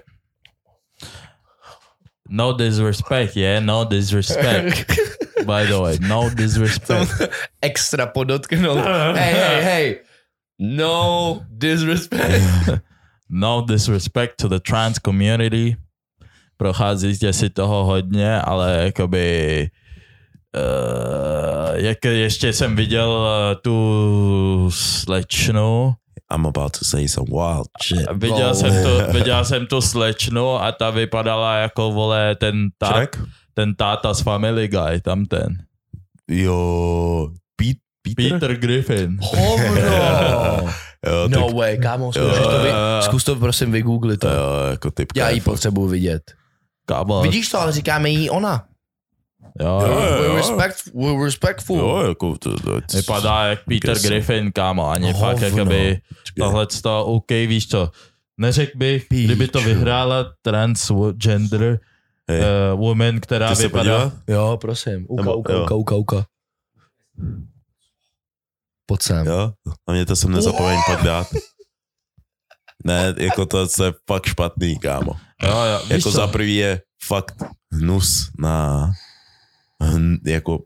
No disrespect, yeah, no disrespect. By the way, no disrespect. Extra podotknout. Hej, hej, hej. No disrespect. No disrespect to the trans community. Procházíte si toho hodně, ale jakoby uh, jak ještě jsem viděl uh, tu slečnu, I'm about to say some wild shit. viděl, Oh. jsem tu, viděl jsem tu slečnu a ta vypadala jako vole ten, tá, Shrek? Ten táta z Family Guy, tam ten. Jo, Pete, Peter? Peter Griffin. Hovno. Jo, No tak, way, kámo, zkus, Jo. to, vy, zkus to prosím vygooglit to. jo, jako typka. Já ji fakt- potřebuji vidět. Kámo. Vidíš to, ale říkáme jí ona. Jo, Jo, jo. jo. We're, respect, we're respectful. Jo, jako to, to, Vypadá jak Peter so. Griffin, kámo, ani Hovno. fakt jakoby tohle to, OK, víš co, neřekl bych, kdyby to Píču. vyhrála transgender uh, woman, která se vypadá... Jo, prosím. Uka, Nebo- uka, jo. uka, uka, uka. Pojď sem. Jo, a mě to jsem nezapomeň pak dát. Ne, jako to, to je fakt špatný, kámo. Jo, jo, víš Jako co? za prvý je fakt hnus na hn, jako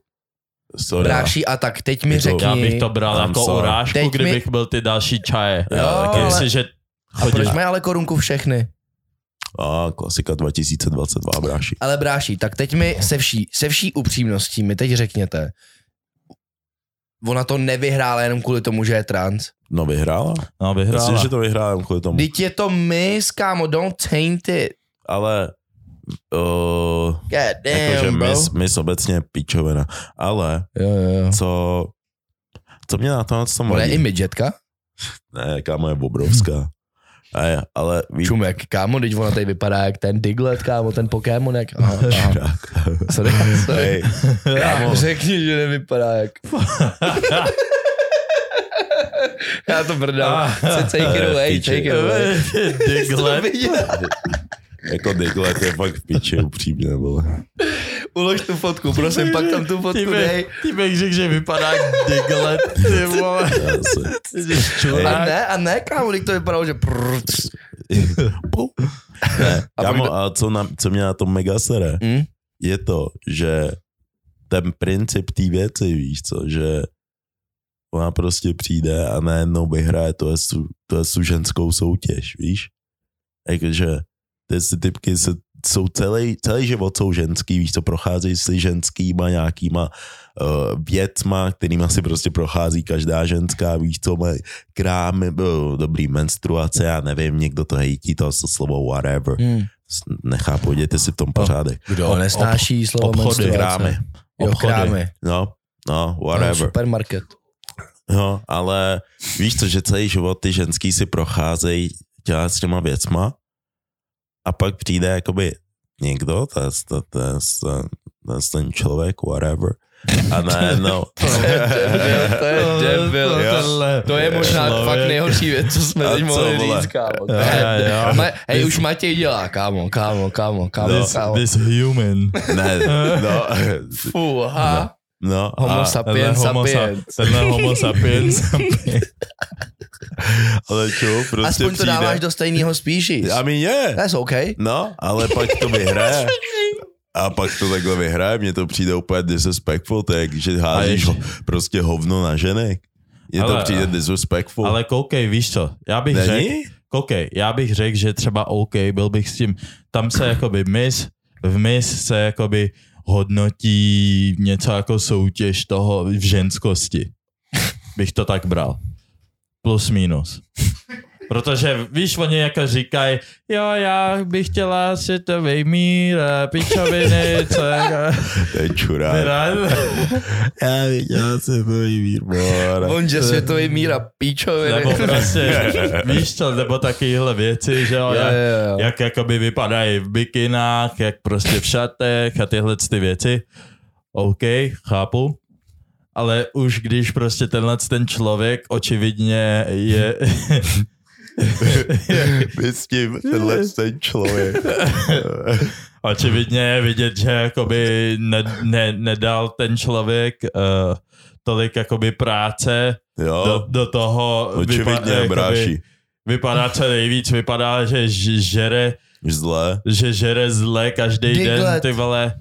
sorry. Bráši, a tak teď mi Jako- řekni. Já bych to bral I'm jako sorry. urážku, Teď mi- kdybych byl ty další čaje. Jo, Jo, ale- Jestliže A proč mají ale korunku všechny? A klasika 2022, bráši. Ale bráši, tak teď mi se vší, se vší upřímností mi teď řekněte, ona to nevyhrála jenom kvůli tomu, že je trans. No vyhrála? No, Myslím, vyhrála. že to vyhrála jenom kvůli tomu. Teď je to miss, kámo, don't taint it. Ale uh, God jakože damn, bro. mis, mis obecně píčovina. Ale Jo, jo, jo. co, co mě na to co Ona je i midgetka? Ne, kámo je obrovská. A je, ale víš, Čumek, kámo, teď ona tady vypadá jak ten Diglett, kámo, ten Pokémon, jak... Aha, aha. Sorry, sorry. Hej, kámo, Řekni, že nevypadá jak... Já to brdám. Take it away, take it away. Diglett. jako Diglett je fakt v piči, upřímně, vole. Ulož tu fotku, prosím, pak tam tu fotku bych, dej. ty bych řekl, že vypadá jak Diglett, ty vole. A ne, a ne, kámo, to vypadalo, že... prrrt. ne, A kámo, a co, na, co mě na tom mega sere, Hm? je to, že ten princip té věci, víš co, že ona prostě přijde a najednou vyhraje tu, tu, tu ženskou soutěž, víš? Jakože ty typky se, jsou celý, celý život jsou ženský, víš co, procházejí si ženskýma nějakýma uh, věcma, kterýma si prostě prochází každá ženská, víš co, mají krámy, uh, dobrý menstruace, já nevím, někdo to hejtí, to slovo whatever. Hmm. Nechápu, dějte si v tom pořádek. Kdo nesnáší ob, slovo obchody, menstruace? Krámy. Jo, krámy. No, no, whatever. No, supermarket. No, ale víš co, že celý život ty ženský si procházejí dělat s těma věcma a pak přijde jakoby někdo, to je, to, to, je, to je ten člověk, whatever, a najednou... to je to je debil. To je možná člověk. fakt nejhorší věc, co jsme teď mohli říct, kámo. Hej, už Matěj dělá, kámo, kámo, kámo, kámo. This, this human. Ne, no. Fuha. No. No, homo a sapiens homo sapiens. Tenhle homo sapiens sapiens. ale čo, prostě Aspoň přijde. to dáváš do stejného species. I mean, yeah. That's okay. No, ale pak to vyhraje. A pak to takhle vyhraje, mně to přijde úplně disrespectful, to je, že házíš ho, prostě hovno na ženy. Je to přijde disrespectful. Ale koukej, víš co, já bych řekl, koukej, já bych řekl, že třeba OK, byl bych s tím, tam se jakoby mis, v mis se jakoby hodnotí něco jako soutěž toho v ženskosti. Bych to tak bral. Plus minus. Protože víš, oni jako říkají, jo, já bych chtěla světový mír, pičoviny, co jako... To je čurák. já bych chtěla světový mír, bora. On, že světový mír a píčoviny. Nebo prostě, víš co, nebo takovéhle věci, že jo, jak, jak jakoby vypadají v bikinách, jak prostě v šatech a tyhle ty věci. OK, chápu, ale už když prostě tenhle ten člověk očividně je My s tím, tenhle ten člověk. Očividně je vidět, že jakoby ne, ne, nedal ten člověk uh, tolik jakoby práce jo. Do, do toho. Očividně, vypa, jakoby, Vypadá co nejvíc, vypadá, že žere zle. Že žere zle každý den, ty vole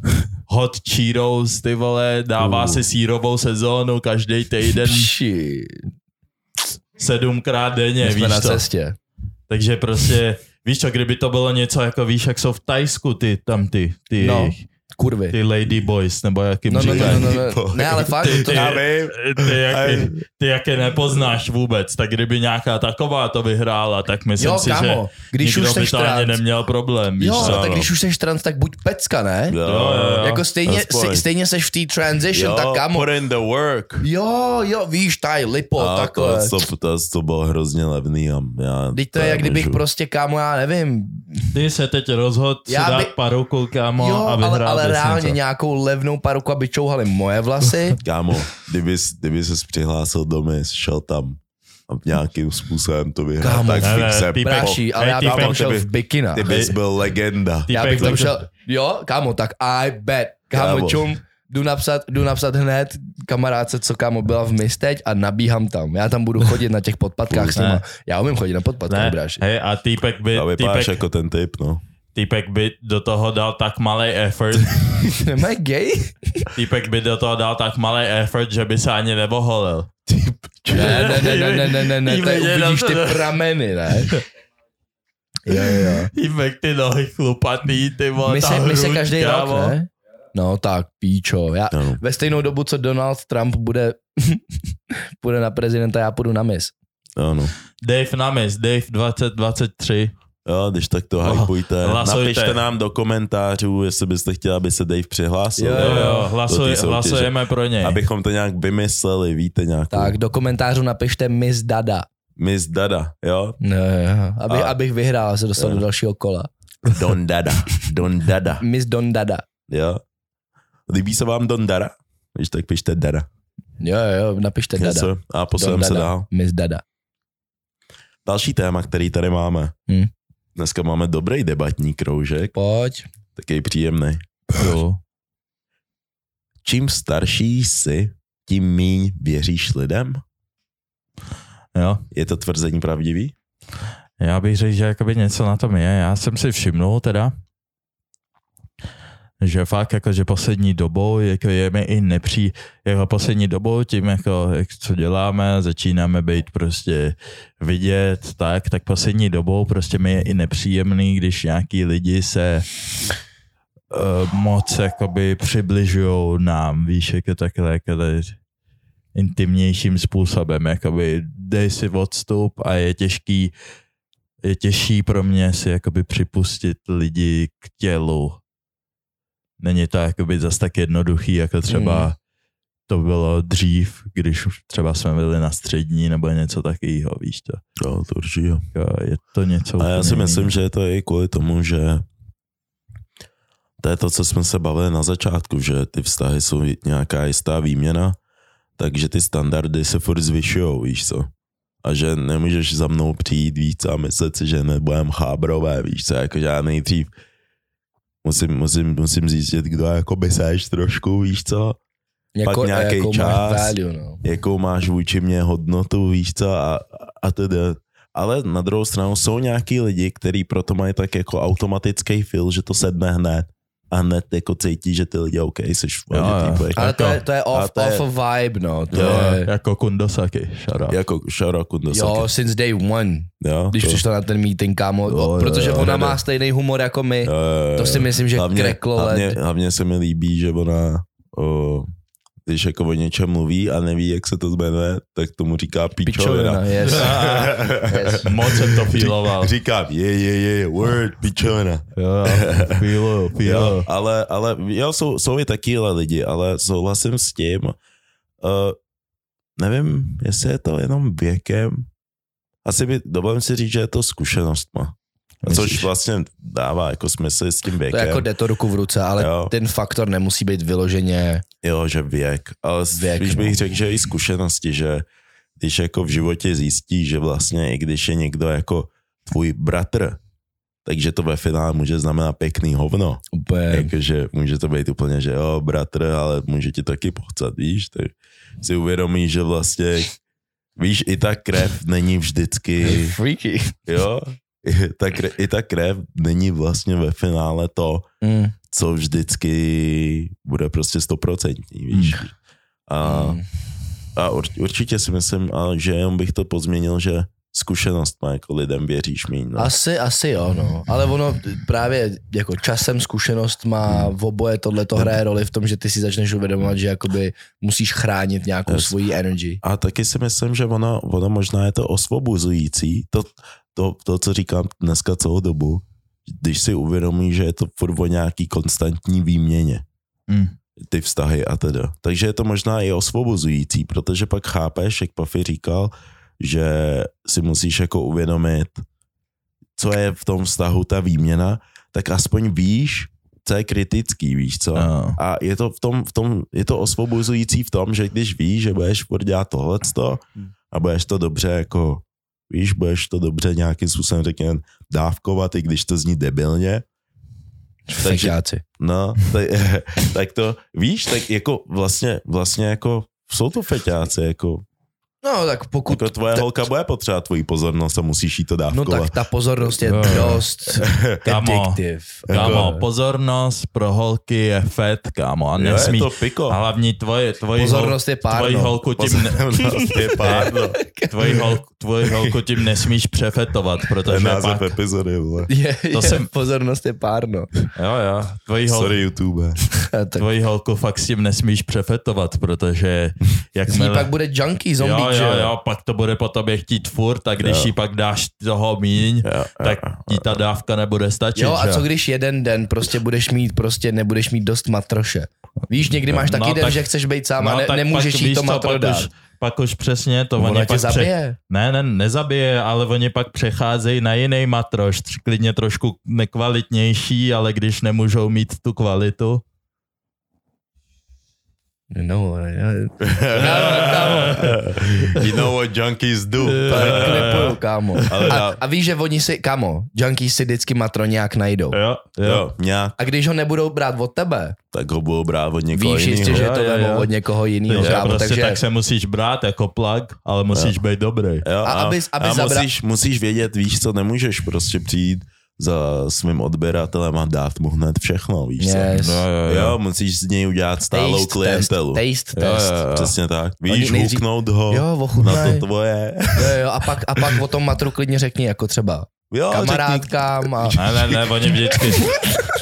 hot Cheetos, ty vole, dává uh. si sírovou sezónu každý týden. Shit sedmkrát denně, My víš na to. cestě. Takže prostě, víš co, kdyby to bylo něco jako, víš, jak jsou v Tajsku ty, tam ty, ty, no kurvy. Ty lady boys, nebo jak jim no, no, říkají. no, no, no, no. Ne, ale fakt. Ty, to ty, já vím. Ty, jak, ty, jak je nepoznáš vůbec, tak kdyby nějaká taková to vyhrála, tak myslím jo, si, kámo, že když nikdo už by to trans, ani neměl problém. Víš jo, co? tak když už seš trans, tak buď pecka, ne? Jo, jo, jo. Jako stejně, Aspoň. stejně seš v té transition, jo, tak kámo. put in the work. Jo, jo, víš, taj, lipo, a takhle. To, to, to, to bylo hrozně levný a já Teď to je, jak kdybych prostě, kámo, já nevím. Ty se teď rozhod si Já dát paruku, kámo, jo, a ale, vyhrál ale reálně něco. nějakou levnou paruku, aby čouhali moje vlasy. Kámo, kdyby, kdyby ses přihlásil do mis, šel tam a nějakým způsobem to vyhrál, Kámo, tak ne, po- Bráší, ale hej, já bych tam šel v bikina. Ty bys byl legenda. Já bych tam to- šel, jo, kámo, tak I bet. Kámo, Kámo. čum, jdu napsat, jdu napsat hned kamarádce, co kámo byla v mis teď a nabíhám tam. Já tam budu chodit na těch podpatkách s nima. Já umím chodit na podpatkách, bráši. hej, a týpek by, A vypadáš týpek, jako ten typ, no. Týpek by do toho dal tak malý effort, Nemají gay? týpek by do toho dal tak malý effort, že by se ani nevoholil. Ne, ne, ne, ne, ne, ne, ne, ne, uvidíš to, ty ne? prameny, ne? Jo, jo. Týpek ty nohy chlupatý, ty vole, My se, my se každý rok, ne? No tak, píčo. Já, no. ve stejnou dobu, co Donald Trump bude, bude na prezidenta, já půjdu na mis. Ano. Dave Namis, Dave 2023. Jo, když tak to Oh, hypujte. hlasujte. Napište nám do komentářů, jestli byste chtěli, aby se Dave přihlásil. Jo, Jo, jo, hlasuj, hlasujeme pro něj. Abychom to nějak vymysleli, víte, nějakou Tak do komentářů napište Miss Dada. Miss Dada, jo? No, jo. Abych, A- abych vyhrál a se dostal do dalšího kola. Don Dada, Don Dada, Miss Don Dada. jo? Líbí se vám Don Dada? Když tak pište Dada. Jo, jo, napište Dada. sir. A posuneme se dál. Miss Dada. Další téma, který tady máme. Hm. Dneska máme dobrý debatní kroužek, Pojď. taky příjemný. Jo. Čím starší jsi, tím míň věříš lidem? jo. Je to tvrzení pravdivý? Já bych řekl, že jakoby něco na tom je. Já jsem si všimnul teda, že fakt jako, že poslední dobou jako je mi i nepří, jako poslední dobou tím jako, jak co děláme, začínáme být prostě vidět, tak, tak poslední dobou prostě mi je i nepříjemný, když nějaký lidi se uh, moc jakoby přibližují nám, víš, jako takhle, jako intimnějším způsobem, jakoby dej si odstup a je těžký, je těžší pro mě si jakoby připustit lidi k tělu. Není to jakoby zas tak jednoduchý, jako třeba Mm. to bylo dřív, když už třeba jsme byli na střední nebo něco takového, víš to. Jo, to určitě. Jako Je to něco A já si myslím, že to je i kvůli tomu, že to je to, co jsme se bavili na začátku, že ty vztahy jsou nějaká jistá výměna, takže ty standardy se furt zvyšují, víš co. A že nemůžeš za mnou přijít víc a myslet si, že nebudem chábrové, víš co, jako já nejdřív musím, musím, musím zjistit, kdo jakoby seš trošku, víš co, Jako, Pak nějaký jakou čas. máš value, no. jakou máš vůči mě hodnotu, víš co, a, a tedy. Ale na druhou stranu jsou nějaký lidi, kteří proto mají tak jako automatický feel, že to sedne hned a hned jako cítí, že ty lidi OK, jsi v pohodě, Jo, jo. Ale to je, to je A off, to je- off of vibe, no. To Jo, je, Jako Kundosaki, šara. Jako Shara Kundosaki. jo, since day one, jo, když to, přišla na ten meeting, kámo, Jo, jo, protože jo, ona jo. má stejný humor jako my. jo, jo, To si myslím, že hlavně, kreklo hlavně, let. hlavně se mi líbí, že ona o, když jako o něčem mluví a neví, jak se to jmenuje, tak tomu říká Pičovina, pičovina. yes. yes. Moc jsem to feeloval. Říkám, je, je, je, word. Jo, feelu, feelu. Jo, ale, ale jo, jsou, jsou i takýhle lidi, ale souhlasím s tím, uh, nevím, jestli je to jenom věkem, asi by, dovolím si říct, že je to zkušenostma. Což vlastně dává jako smysl s tím To věkem. je jako jde to ruku v ruce, ale Jo. ten faktor nemusí být vyloženě Jo, že věk. Ale věk, Věk, když bych no. řekl, že i zkušenosti, že když jako v životě zjistí, že vlastně i když je někdo jako tvůj bratr, takže to ve finále může znamenat pěkný hovno. úplně... Jakože může to být úplně, že jo, bratr, ale může ti taky pochcat, víš, tak si uvědomíš, že vlastně, víš, i ta krev není vždycky, Freaky. jo, ta, krev, i ta krev není vlastně ve finále to, Mm. co vždycky bude prostě stoprocentní, víš. A, Mm. a ur- určitě si myslím, a že jenom bych to pozměnil, že zkušenost má jako lidem věříš míň. No. Asi, asi jo, no. Ale ono právě jako časem zkušenost má v oboje tohle to hraje roli v tom, že ty si začneš uvědomovat, že jakoby musíš chránit nějakou Yes. svoji energy. A taky si myslím, že ono, ono možná je to osvobozující, to, to, to, co říkám dneska celou dobu, když si uvědomí, že je to furt o nějaký konstantní výměně, Mm. ty vztahy a teda. Takže je to možná i osvobozující, protože pak chápeš, jak Puffy říkal, že si musíš jako uvědomit, co je v tom vztahu ta výměna, tak aspoň víš, co je kritický, víš co? Jo. A je to v tom, v tom, je to osvobozující v tom, že když víš, že budeš furt dělat tohleto a budeš to dobře jako, víš, budeš to dobře nějakým způsobem řekněme dávkovat, i když to zní debilně, Takže- Feťáci. no, tak, tak to, víš, tak jako vlastně, vlastně jako jsou to feťáci, jako, No tak pokud... jako tvoje holka bude potřebovat tvoji pozornost a musíš jí to No dávkovat. tak ta pozornost je Jo. dost Kámo, addictive. Kámo, Jako- pozornost pro holky je fet, kámo. A jo, je nesmí, to piko. a hlavně tvoje, tvoji, Pozornost je hol, tvoji párno. holku tím, ne, Pozornost je párno. tvoji, hol, tvoji holku tím nesmíš přefetovat, To je protože název pak, epizody, vole. Je, To je, jsem- pozornost je párno. jo, jo, tvoji, hol, Sorry, YouTube. Tvoji holku fakt s tím nesmíš přefetovat, protože z ní pak bude junkie zombie, jo, že jo, jo, pak to bude po tobě chtít furt a když Jo. jí pak dáš toho míň, Jo, tak jo, ti ta dávka nebude stačit. Jo, a že? co když jeden den prostě budeš mít, prostě nebudeš mít dost matroše. Víš, někdy máš taky No, den, tak- že chceš být sám a No, ne, tak nemůžeš pak, jí víš to matro pak dát. Už, pak už přesně to, Ona oni pak zabije. Ne, ne, nezabije, ale oni pak přecházejí na jiný matroš, klidně trošku nekvalitnější, ale když nemůžou mít tu kvalitu. No, já, you know what junkies do. tak klipuju, kámo. A, a víš, že oni si, kámo, junkies si vždycky matro nějak najdou. Jo, Jo, nějak, A když ho nebudou brát od tebe, tak ho budou brát od někoho víš jistě, jiného. že Jo, to jo, vemou jo. od někoho jiného, kámo. prostě Takže tak se musíš brát jako plug, ale musíš být dobrý. Jo, A a, abys- abys a zabra- musíš, musíš vědět, víš co, nemůžeš prostě přijít za svým odběratelem a dát mu hned všechno, víš co? Yes. Jo, jo, Jo, jo. musíš z něj udělat stálou Taste klientelu. Test, taste Jo, test. jo, jo. Přesně tak. Víš, Oni huknout ho Jo, na to tvoje. Jo, jo, a pak, a pak o tom matru klidně řekni, jako třeba Jo, kamarádkám a... Ne, ne, ne, oni vždycky,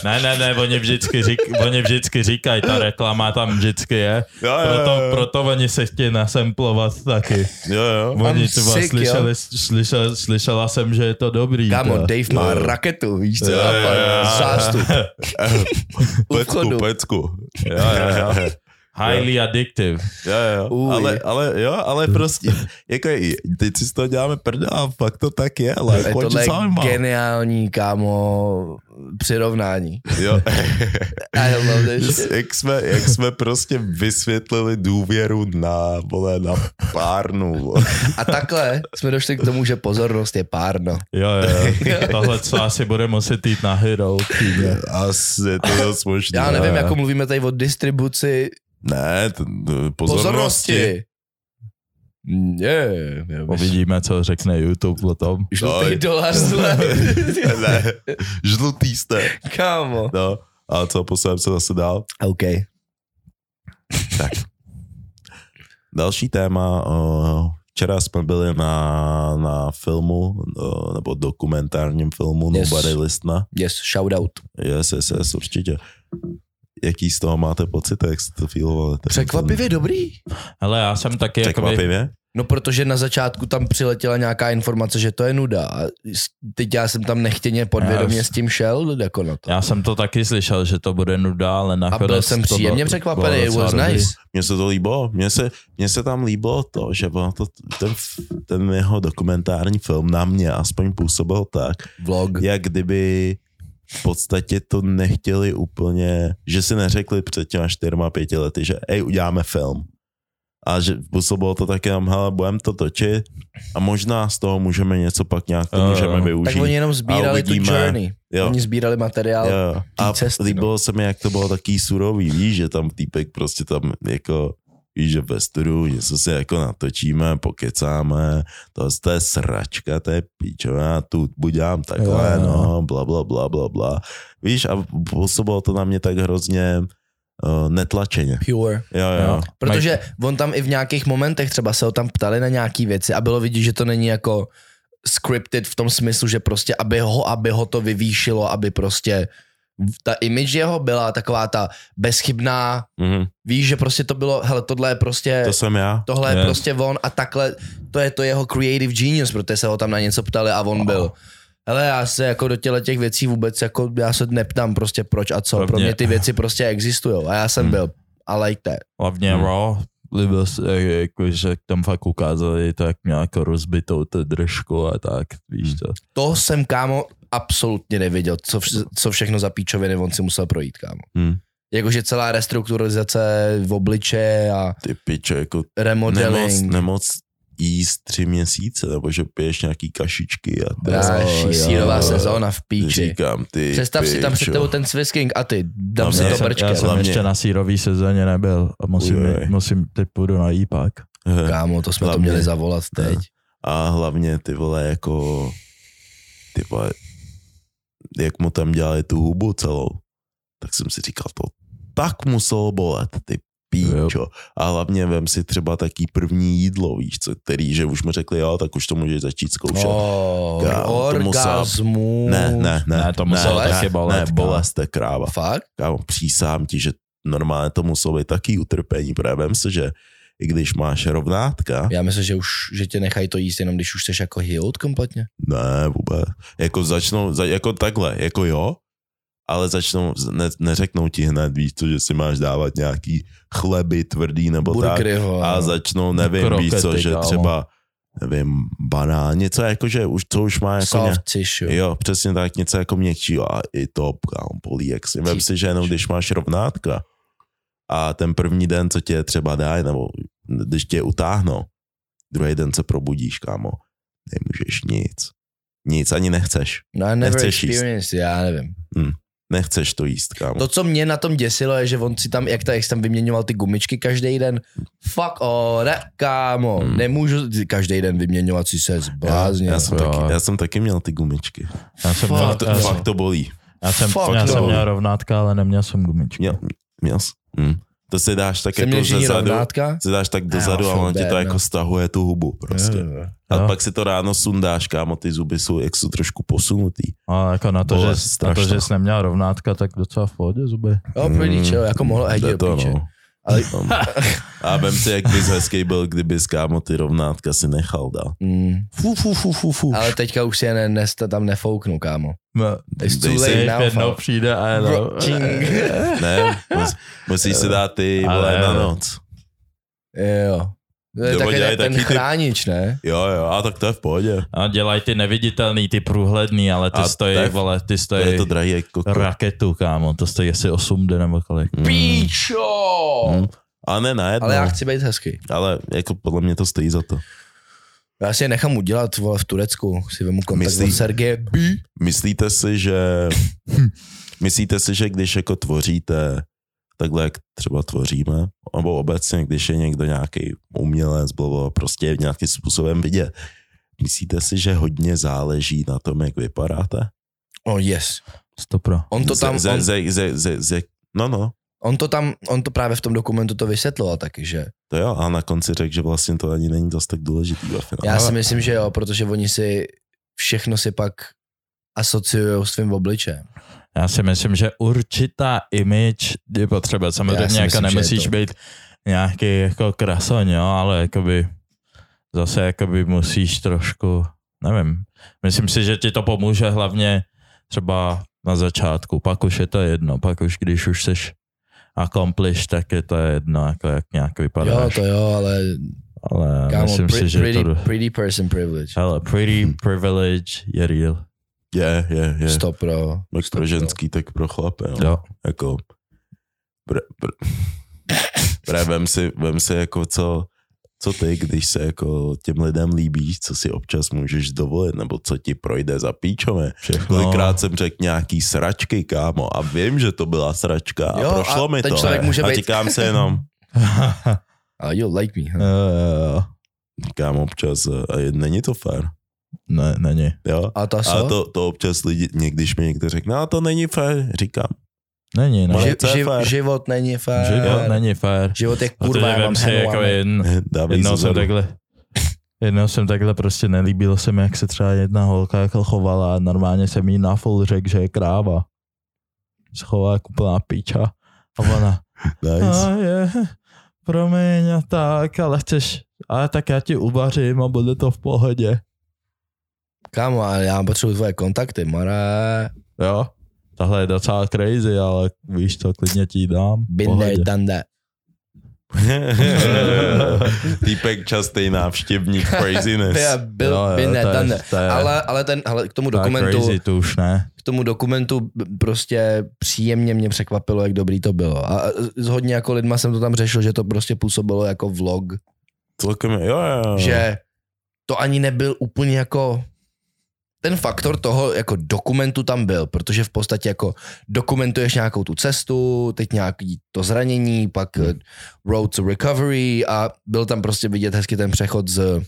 ne, ne, ne, oni vždycky, řík, oni vždycky říkají, ta reklama tam vždycky je, Jo, jo, proto, jo. proto oni se chtějí nasemplovat taky. Jo, jo. Oni třeba sick, slyšeli, slyšel, slyšela jsem, že je to dobrý. Kámo, teda. Dave má Jo. raketu, víš co? Jo, jo, jo. Zástup. Pecku, pecku. Jo, jo, jo. Highly addictive. Jo, jo, Uj. ale, ale, jo, ale prostě, jako, teď si z toho děláme prdel a fakt to tak je, like, Je talking about? geniální, kámo, přirovnání. Jo. I love this jak, jsme, jak jsme prostě vysvětlili důvěru na, vole, na párnu. vole. A takhle jsme došli k tomu, že pozornost je párno. Jo, jo. Tohle co asi bude muset jít na Hero. Asi je to dost možný. Já nevím, jako mluvíme tady o distribuci Ne, to, to, pozornosti. pozornosti. Je, Uvidíme, co řekne YouTube o tom. Žlutý No, dolar zle. ne, žlutý jste. Kámo. No, a co, posuneme se zase dál? OK. Tak. Další téma. Včera jsme byli na, na filmu, nebo dokumentárním filmu Yes. Nobody Listna. Yes, shout out. Yes, yes, yes, určitě. Jaký z toho máte pocit, jak jste to feelovali? ten Překvapivě dobrý. Hele, já jsem taky film? jakoby, Překvapivě? No protože na začátku tam přiletěla nějaká informace, že to je nuda. A teď já jsem tam nechtěně podvědomě Já- s tím šel jako na to. já jsem to taky slyšel, že to bude nuda, ale A nakonec byl jsem příjemně překvapený, it was dobrý. nice. Mně se to líbilo. Mně se, mně se tam líbilo to, že to, ten, ten jeho dokumentární film na mě aspoň působil tak, Vlog. jak kdyby v podstatě to nechtěli úplně, že si neřekli před těma čtyřma, pěti lety, že ej, uděláme film. A že působilo to tak jenom, hele, budeme to točit a možná z toho můžeme něco pak nějak to Jo, jo. můžeme využít. Tak oni jenom sbírali tu journey. Jo. Oni sbírali materiál. Jo, a cesty, no. líbilo se mi, jak to bylo taký surový, víš, že tam týpek prostě tam jako víš, že ve studiu něco si jako natočíme, pokecáme, to, to je sračka, to je píčová, tu buďám takhle, Jo, jo. no, bla, bla, bla, bla, bla. Víš, a působilo to na mě tak hrozně uh, netlačeně. Pure. Jo, jo. Jo. Protože on tam i v nějakých momentech třeba se ho tam ptali na nějaký věci a bylo vidět, že to není jako scripted v tom smyslu, že prostě aby ho, aby ho to vyvýšilo, aby prostě ta image jeho byla taková ta bezchybná, Mhm, víš, že prostě to bylo, hele, tohle je prostě, to jsem já. tohle je Yes. prostě on a takhle, to je to jeho creative genius, protože se ho tam na něco ptali a on byl. Hele, já se jako do těle těch věcí vůbec jako, já se neptám prostě proč a co, pro Hlavně- mě ty věci prostě existují a já jsem Hmm. byl, I like that. Hlavně Hmm. Raw, líbil se, jako, že tam fakt ukázali tak nějak rozbitou tu držku a tak, víš Hmm. to. To jsem, kámo, absolutně nevěděl, co, vš- co všechno za píčoviny on si musel projít, kámo. Hm. Jakože celá restrukturalizace v obliče a Ty piče, jako nemoc, remodeling. nemoc jíst tři měsíce, nebo že piješ nějaký kašičky a to Další sírová sezóna v píči. Říkám, ty Představ si tam před tebou ten Swiss King a ty, dám Hlavně si já to jsem, brčkem. já jsem Hlavně- ještě na sírový sezóně nebyl a musím, Ujoj. musím teď půjdu na jípak. Kámo, to jsme Hlavně- to měli zavolat teď. A hlavně ty vole jako ty vole, jak mu tam dělali tu hubu celou, tak jsem si říkal, to tak muselo bolet, ty píčo. A hlavně vem si třeba taký první jídlo, víš co, který, že už mu řekli, jo, tak už to můžeš začít zkoušet. Oh, Kámo, to musel- ne, ne, ne. Ne, to muselo ne, taky ne, bolet, Ne, bolest je kráva. Fakt? Kámo, přísám ti, že normálně to muselo být taký utrpení, protože vem si, že i když máš rovnátka, Já myslím, že už, že tě nechají to jíst jenom když už jsi jako healed kompletně. Ne, vůbec. Jako začnou, za- jako takhle, jako jo, ale začnou, ne, neřeknou ti hned, víš co, že si máš dávat nějaký chleby tvrdý nebo Burgery, tak. ho. A začnou, nevím, víš co, Krokety, že kámo. třeba, nevím, banán, něco jako, že už, co už má jako ně, Soft tissue. Jo, přesně tak, něco jako měkčího a i to, kámo, bolí, jak si. Vem si, že jenom když máš rovnátka a ten první den, co tě třeba dají, nebo když tě utáhnou, druhý den se probudíš, kámo, nemůžeš nic. Nic, ani nechceš. No, I never Nechceš jíst. já nevím. Nechceš to jíst, kámo. To, co mě na tom děsilo, je, že on si tam, jak, ta, jak jsi tam vyměňoval ty gumičky každý den, fuck o, ne, kámo, hmm. nemůžu každý den vyměňovat si se já, zbláznil. já, jsem Jo. taky, já jsem taky měl ty gumičky. Já jsem, Fuck, měl, Fakt, to, já, fakt to bolí. já jsem, fuck já jsem no. měl rovnátka, ale neměl jsem gumičky. Měl, měl jsi? To si dáš tak Jsem jako měl ze všichni zadu, rovnátka? si dáš tak dozadu a ono ti to jako no. stahuje tu hubu prostě. Jo. A Jo. pak si to ráno sundáš, kámo, ty zuby jsou, jak jsou trošku posunutý. Ale jako na to, Bolest že, na to, že jsi neměl rovnátka, tak docela v pohodě zuby. Jo, Mm, jako mohl to, píče. no. Ale, A vem si, jak bys hezký byl, kdybys, kámo, ty rovnátka si nechal dál. mm, Fu, fu, fu, fu, fu. ale teďka už si je ne, tam nefouknu, kámo. No, It's too Dej si- late Dave now, jednou přijde a čing. Ne, mus, musíš si dát ty vole na noc. Jo. To je taky ten taky ty- chránič, ne? Jo, jo, a tak to je v pohodě. A dělají ty neviditelný, ty průhledný, ale ty A stojí, to je- vole, ty To je stojí to drahý jako raketu, kámo, to stojí asi 8 d nebo kolik. Mm, Píčo! mm. A ne najednou. Ale já chci být hezký. ale jako podle mě to stojí za to. Já si je nechám udělat vole, v Turecku. Si vemu kontakt Myslí- od Sergeje B. Myslíte si, že myslíte si, že když jako tvoříte takhle, jak třeba tvoříme, nebo obecně, když je někdo nějaký umělec, bylo prostě nějakým způsobem vidět, myslíte si, že hodně záleží na tom, jak vypadáte? Oh yes. Stopro. On to tam, ze, on, ze, ze, ze, ze, no no, on to tam, on to právě v tom dokumentu to vysvětloval taky, že to jo, a na konci řekl, že vlastně to ani není dost tak důležitý ve finále. já si myslím, že jo, protože oni si všechno si pak asociují s tvým obličejem. Já si myslím, že určitá image je potřeba. Samozřejmě jako myslím, je nemusíš to. být nějaký jako krasoň, jo, ale jakoby zase jakoby musíš trošku, nevím. Myslím si, že ti to pomůže hlavně třeba na začátku, pak už je to jedno, pak už když už seš accomplish, tak je to jedno, jako jak nějak Jo, vypadáš. to jo, ale ale kámo, myslím pre, si, že pretty, to... pretty person privilege. Ale pretty privilege je real. Je, je, je. Stop pro. Jak pro ženský, tak pro chlapy. No. Jo. Jako, pr, pr, pr, vem, si, vem si jako co, co ty, když se jako těm lidem líbíš, co si občas můžeš dovolit, nebo co ti projde za píčové. Kolikrát jsem řekl nějaký sračky, kámo, a vím, že to byla sračka a Jo, prošlo a mi to. člověk může a být- říkám si jenom, A you like me. Huh? Jo, jo, jo. říkám občas, a je- není to fér. Ne, není. Jo? A to A to, to občas lidi, někdyž mi někdo řekne, no to není fér, říkám, Není, no. Ži, ži, život není fér. Život není fér. Život je kurva, já mám si jako dávej jednou se jsem takhle, jednou jsem takhle prostě nelíbilo se mi, jak se třeba jedna holka jako chovala a normálně jsem jí na full řekl, že je kráva. Se chová jako úplná píča. A ona, Nice. a je, promiň a tak, ale chceš, ale tak já ti uvařím a bude to v pohodě. Kámo, ale já potřebuji tvoje kontakty, Mara. Jo, tohle je docela crazy, ale víš co, klidně ti dám. done that. Týpek častý návštěvník craziness. Já byl, Jo, jo, there, to je- to je- Ale, ale, ten, ale k tomu to dokumentu, Crazy, to už ne. k tomu dokumentu prostě příjemně mě překvapilo, jak dobrý to bylo. A a s hodně jako lidma jsem to tam řešil, že to prostě působilo jako vlog, Celkem, jo, jo, jo. že to ani nebyl úplně jako ten faktor toho jako dokumentu tam byl, protože v podstatě jako dokumentuješ nějakou tu cestu, teď nějaký to zranění, pak hmm. road to recovery a byl tam prostě vidět hezky ten přechod z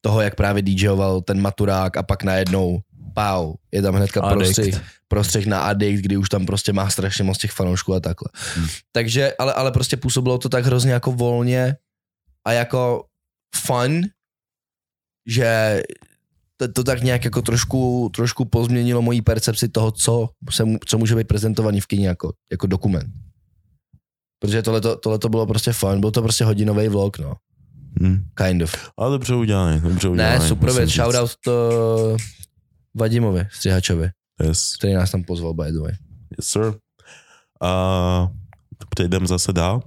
toho, jak právě DJoval ten maturák a pak najednou pau, je tam hnedka prostřih, prostřih na Addict, kdy už tam prostě má strašně moc těch fanoušků a takhle. Hmm. Takže, ale, ale prostě působilo to tak hrozně jako volně a jako fun, že to, to tak nějak jako trošku, trošku pozměnilo moji percepci toho, co, se, co může být prezentovaný v kině jako, jako dokument. Protože tohleto, tohleto bylo prostě fun, byl to prostě hodinový vlog, no. Hm. Kind of. Ale dobře udělaný, dobře udělaný. Ne, super věc, shoutout to Vadimovi Střihačovi, Yes, který nás tam pozval, by the way. yes sir. A přejdeme zase dál.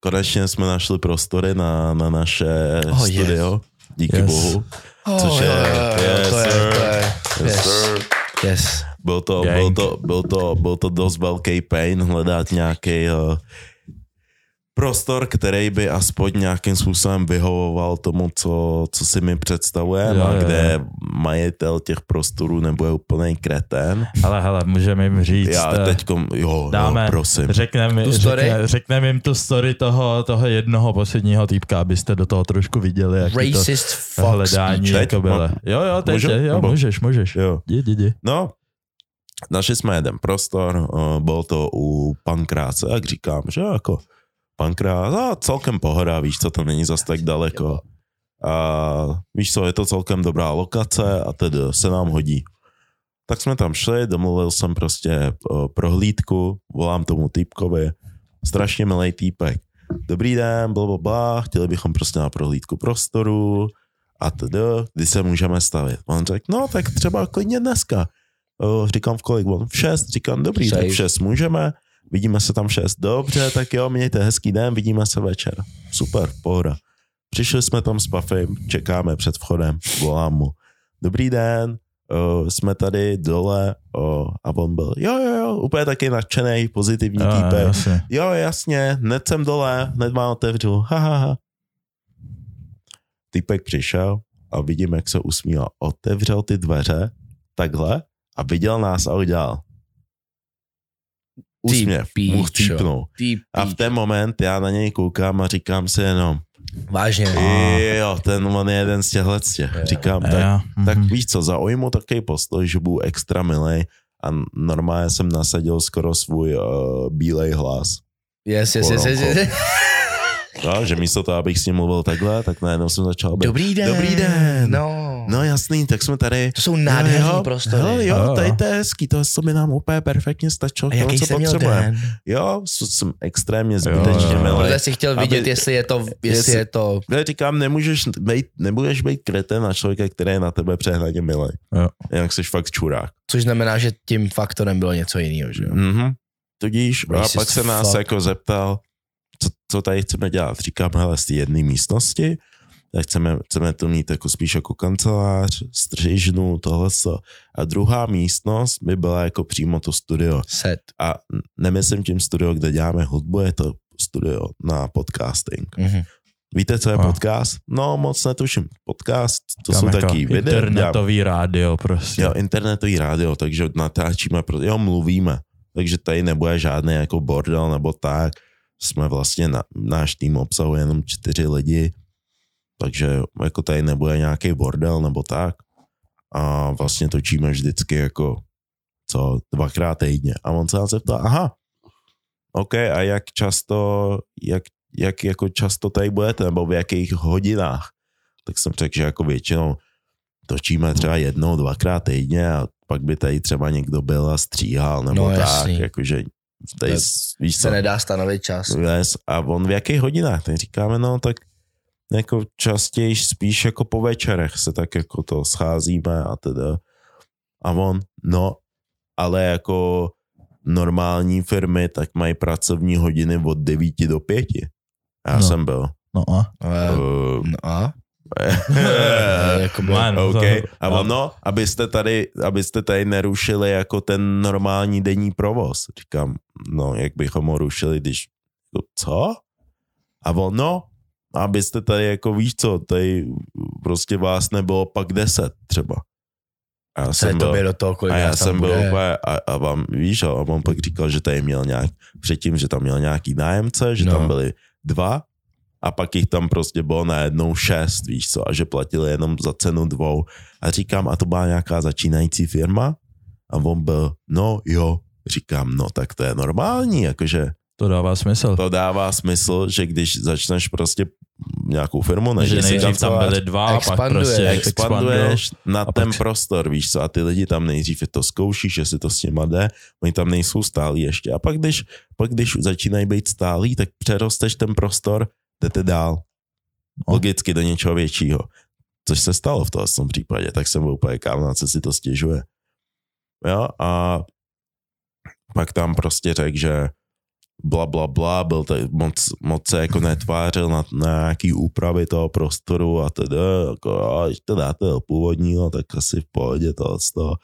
Konečně jsme našli prostory na, na naše Oh, yes. studio. Díky Yes. bohu. Což Oh, je- jo, jo, jo, yes, to je, sir. to je, Yes, yes, sir. yes. Byl to, Gang. byl, to, byl, to, byl to dost velký pain hledat nějaký uh, prostor, který by aspoň nějakým způsobem vyhovoval tomu, co, co si my představujeme, a kde jo. majitel těch prostorů nebude úplný kretén. Ale hele, můžeme jim říct, Já eh, teďkom, jo, dáme, jo, prosím. řekneme Tu story? řekne, řeknem jim tu story toho, toho jednoho posledního týpka, abyste do toho trošku viděli, jak to Racist fuck hledání jako bylo. Jo, jo, teď, Můžu? je, jo, Nebo- můžeš, můžeš. Jo. Jdi, jdi, jdi. No, našli jsme jeden prostor, uh, byl to u Pankráce, jak říkám, že jako Pankrác, a celkem pohoda, víš co, to není zas tak daleko. A víš co, je to celkem dobrá lokace a tedy se nám hodí. Tak jsme tam šli, domluvil jsem prostě uh, prohlídku, volám tomu týpkovi, strašně milý týpek. Dobrý den, bla, bla, bla, chtěli bychom prostě na prohlídku prostoru a tedy, kdy se můžeme stavit. On řekl, no tak třeba klidně dneska. O, říkám v kolik, on v šest, říkám dobrý, tak v šest můžeme, vidíme se tam v šest, dobře, tak jo, mějte hezký den, vidíme se večer. Super, pohoda. Přišli jsme tam s Puffym, čekáme před vchodem, volám mu. Dobrý den, o, jsme tady dole o, a on byl, jo, jo, jo, úplně taky nadšený, pozitivní Jo, jo, týpek. jasně. Jo, jasně, hned jsem dole, hned vám otevřu, ha, ha, ha. Týpek přišel a vidím, jak se usmíval. Otevřel ty dveře takhle a viděl nás a udělal. Úsměv, Ty mu chcípnul. A v ten moment já na něj koukám a říkám si jenom, Vážně. jo, ten on je jeden z těchhle těch. Říkám, tak, Jo, tak mhm. víš co, zaujmu takový postoj, že budu extra milej a normálně jsem nasadil skoro svůj uh, bílej hlas. Yes, yes, yes, yes, yes. No, že místo toho, abych s ním mluvil takhle, tak najednou jsem začal být. Dobrý den. Dobrý den. No. No jasný, tak jsme tady. To jsou nádherný jo, prostory. Jo, jo, Jo, tady jo. to je hezký, to by nám úplně perfektně stačilo, A jaký to, co jsi měl potřebujeme. den? Jo, s- jsem extrémně jo, zbytečně jo. milý. Protože jsi chtěl vidět, Aby- jestli je to, jestli jestli- je to... Já říkám, nemůžeš být, nebudeš být kreten na člověka, který je na tebe přehnaně milý. Jo. Jinak jsi fakt čurák. Což znamená, že tím faktorem bylo něco jiného, že jo? Mhm. Tudíž, a pak se nás fuck. jako zeptal, co, tady chceme dělat. Říkám, hele, z té jedné místnosti, tak chceme, chceme to mít jako spíš jako kancelář, střižnu, tohle co. A druhá místnost by byla jako přímo to studio. Set. A nemyslím tím studio, kde děláme hudbu, je to studio na podcasting. Mhm. Víte, co je A. podcast? No, moc netuším. Podcast, to Tam jsou jako taky videa. dělám- Internetový rádio prostě. Jo, internetový rádio, takže natáčíme, jo, mluvíme. Takže tady nebude žádný jako bordel nebo tak. Jsme vlastně, na, náš tým obsahuje jenom čtyři lidi, takže jako tady nebude nějaký bordel nebo tak. A vlastně točíme vždycky jako co, dvakrát týdně. A on se nás zeptal, aha, OK, a jak často, jak, jak jako často tady budete, nebo v jakých hodinách? Tak jsem řekl, že jako většinou točíme třeba jednou, dvakrát týdně a pak by tady třeba někdo byl a stříhal, nebo No, tak, jasný. jakože tady, To víš Se co, nedá stanovit čas. Yes, a on v jakých hodinách? Tak říkáme, no tak jako častěji spíš jako po večerech se tak jako to scházíme a teda. A on, no, ale jako normální firmy tak mají pracovní hodiny od 9 do 5. Já No. jsem byl. No a? Uh, No a? Jako by- Man, OK. to- A no. ono, abyste tady, abyste tady nerušili jako ten normální denní provoz. Říkám, no, jak bychom ho rušili, když, no, co? A ono, abyste tady jako víš co, tady prostě vás nebylo pak deset třeba. A já jsem byl, do toho, kolik a já jsem byl úplně, a, a vám, víš, a on pak říkal, že tady měl nějak, předtím, že tam měl nějaký nájemce, že No. tam byli dva a pak jich tam prostě bylo najednou šest, víš co, a že platili jenom za cenu dvou. A říkám, a to byla nějaká začínající firma? A on byl, no jo, říkám, no tak to je normální, jakože To dává smysl. to dává smysl, že když začneš prostě nějakou firmu, než že si nejdřív tam byly dva a pak expanduje, prostě expanduješ na a ten pak- prostor, víš co, a ty lidi tam nejdřív to zkoušíš, jestli to s těma jde, oni tam nejsou stálí ještě. A pak když, pak když začínají být stálí, tak přerosteš ten prostor, jdete dál. No. Logicky do něčeho většího. Což se stalo v tom případě, tak jsem byl úplně kámo, co si to stěžuje. Jo, a pak tam prostě řekl, že bla, bla, bla, byl tady moc, moc se jako netvářil na, na nějaký úpravy toho prostoru a teda, jako, a když to dáte do původního, tak asi v pohodě to z toho.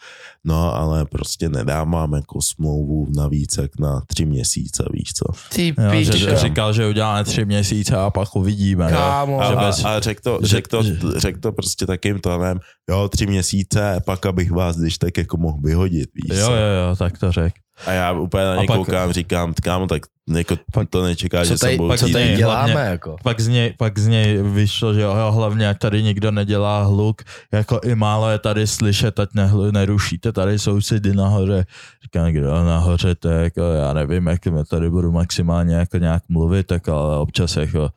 No, ale prostě nedávám jako smlouvu navíc jak na tři měsíce, víš co. Ty Jo, že, pičo. říkal, že uděláme tři měsíce a pak uvidíme. Kámo. A, Že a, a řekl to, že- řek to, že- řek to prostě takým tónem, jo, tři měsíce, pak abych vás když tak jako mohl vyhodit, víš Jo, co. jo, jo, tak to řek. A já úplně na ně pak- koukám, říkám, kámo, tak jako Pak- to nečeká, že se budou co tady děláme, Hlavně- jako? Pak z, něj, pak z něj vyšlo, že jo, hlavně ať tady nikdo nedělá hluk, jako i málo je tady slyšet, ať nehlu, nerušíte tady sousedy nahoře. Říkám, kdo nahoře, to je jako, já nevím, jak já tady budu maximálně jako nějak mluvit, tak ale občas jako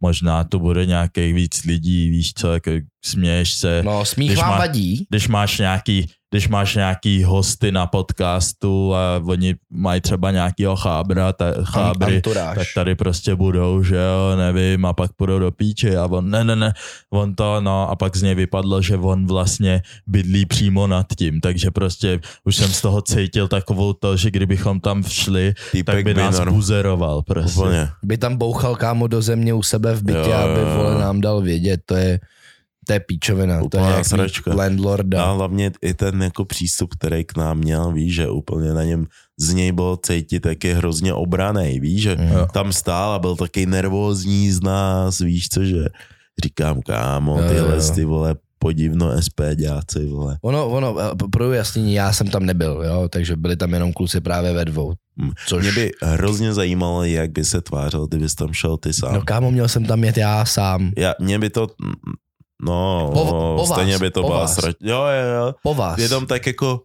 možná tu bude nějakých víc lidí, víš co, jako směješ se. No, smích Když vám má- vadí? když máš nějaký, když máš nějaký hosty na podcastu a oni mají třeba nějakýho chábra, ta, chábry, Anturáž. tak tady prostě budou, že jo, nevím, a pak půjdou do píči a on, ne, ne, ne, on to, no a pak z něj vypadlo, že on vlastně bydlí přímo nad tím, takže prostě už jsem z toho cítil takovou to, že kdybychom tam šli, Týpek tak by by nás norm- buzeroval prostě. Úplně. By tam bouchal kámo do země u sebe v bytě, Jo, aby jo, vole nám dal vědět, to je, to je píčovina, to je Úplná jak sračka. mít landlorda. A hlavně i ten jako přístup, který k nám měl, víš, že úplně na něm z něj bylo cítit, jak je hrozně obranej, víš, že Jo. tam stál a byl taky nervózní z nás, víš co, že říkám, kámo, Jo, tyhle ty vole podivno SPďáci, vole. Ono, ono, eh, pro ujasnění, já jsem tam nebyl, jo, takže byli tam jenom kluci právě ve dvou. Hm. Což, Mě by hrozně zajímalo, jak by se tvářil, kdybys tam šel ty sám. no kámo, měl jsem tam jet já sám. Já, mě by to, no, Po- po vás, stejně by to po byla vás. srač. Jo, jo, jo. Po vás. Jenom tak jako,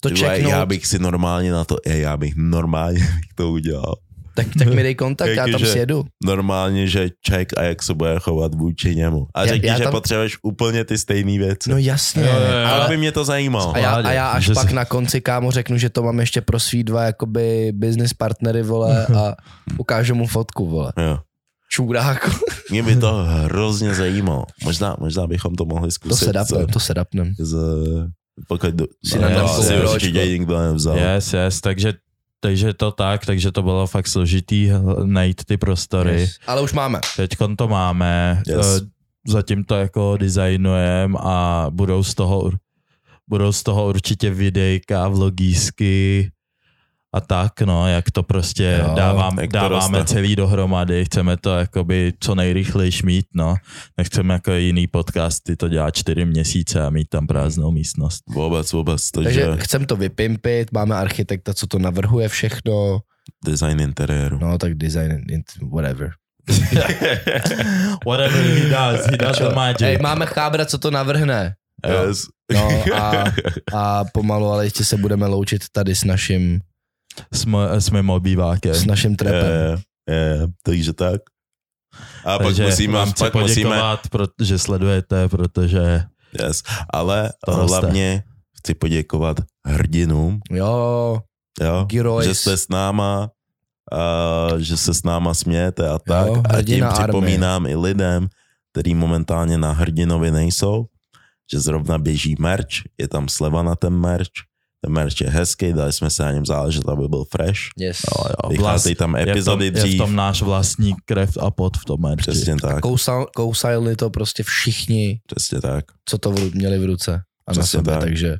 to čeknout, já bych si normálně na to, já bych normálně bych to udělal. tak, tak mi dej kontakt, já tam Jakože- sjedu. normálně, že ček a jak se bude chovat vůči němu. A Já- řekni, já že tam- potřebuješ úplně ty stejné věci. No jasně, Jo, jo, jo. ale by mě to zajímalo. a já, a já až Že pak si- na konci kámo řeknu, že to mám ještě pro svý dva jakoby business partnery, vole, a ukážu mu fotku, vole. Jo. Čůráku. Mě by to hrozně zajímalo. Možná, možná bychom to mohli To zkusit. se dapnem, to se dapnem. Z, pokud do, Si no, na si určitě nikdo nevzal. Yes, yes, takže, takže to tak, takže to bylo fakt složitý najít ty prostory. Yes. Ale už máme. Teď to máme, Yes. eh, zatím to jako designujeme a budou z toho, budou z toho určitě videjka, vlogísky a tak, no, jak to prostě Jo, dávám, jak to dáváme roste. celý dohromady, chceme to jakoby co nejrychlejš mít, no. Nechceme jako jiný podcasty to dělat čtyři měsíce a mít tam prázdnou místnost. Vůbec, vůbec. Takže, Takže chcem to vypimpit, máme architekta, co to navrhuje všechno, design interiéru. no tak design, whatever. Whatever he does, he does the magic. Hej, máme chábra, co to navrhne. Yes. No a, a pomalu, ale ještě se budeme loučit tady s naším, S, mo- s mým obývákem. s naším trepem. je, je, takže tak. A Takže pak musíme, vám pak musíme, poděkovat, protože sledujete, protože yes, ale hlavně chci poděkovat hrdinům, Jo, jo, že jste s náma, a že se s náma smějete a tak. Jo, a tím připomínám i lidem, který momentálně na hrdinovi nejsou, že zrovna běží merch, je tam sleva na ten merch, ten merch je hezký, dali jsme se na něm záležet, aby byl fresh. yes. jo, jo, Vycházejí tam je v, tom, epizody je v dřív. tom náš vlastní krev a pot v tom merči. Přesně tak, Kousal, kousali to prostě všichni, přesně tak. co to v- měli v ruce a na sebe, tak. takže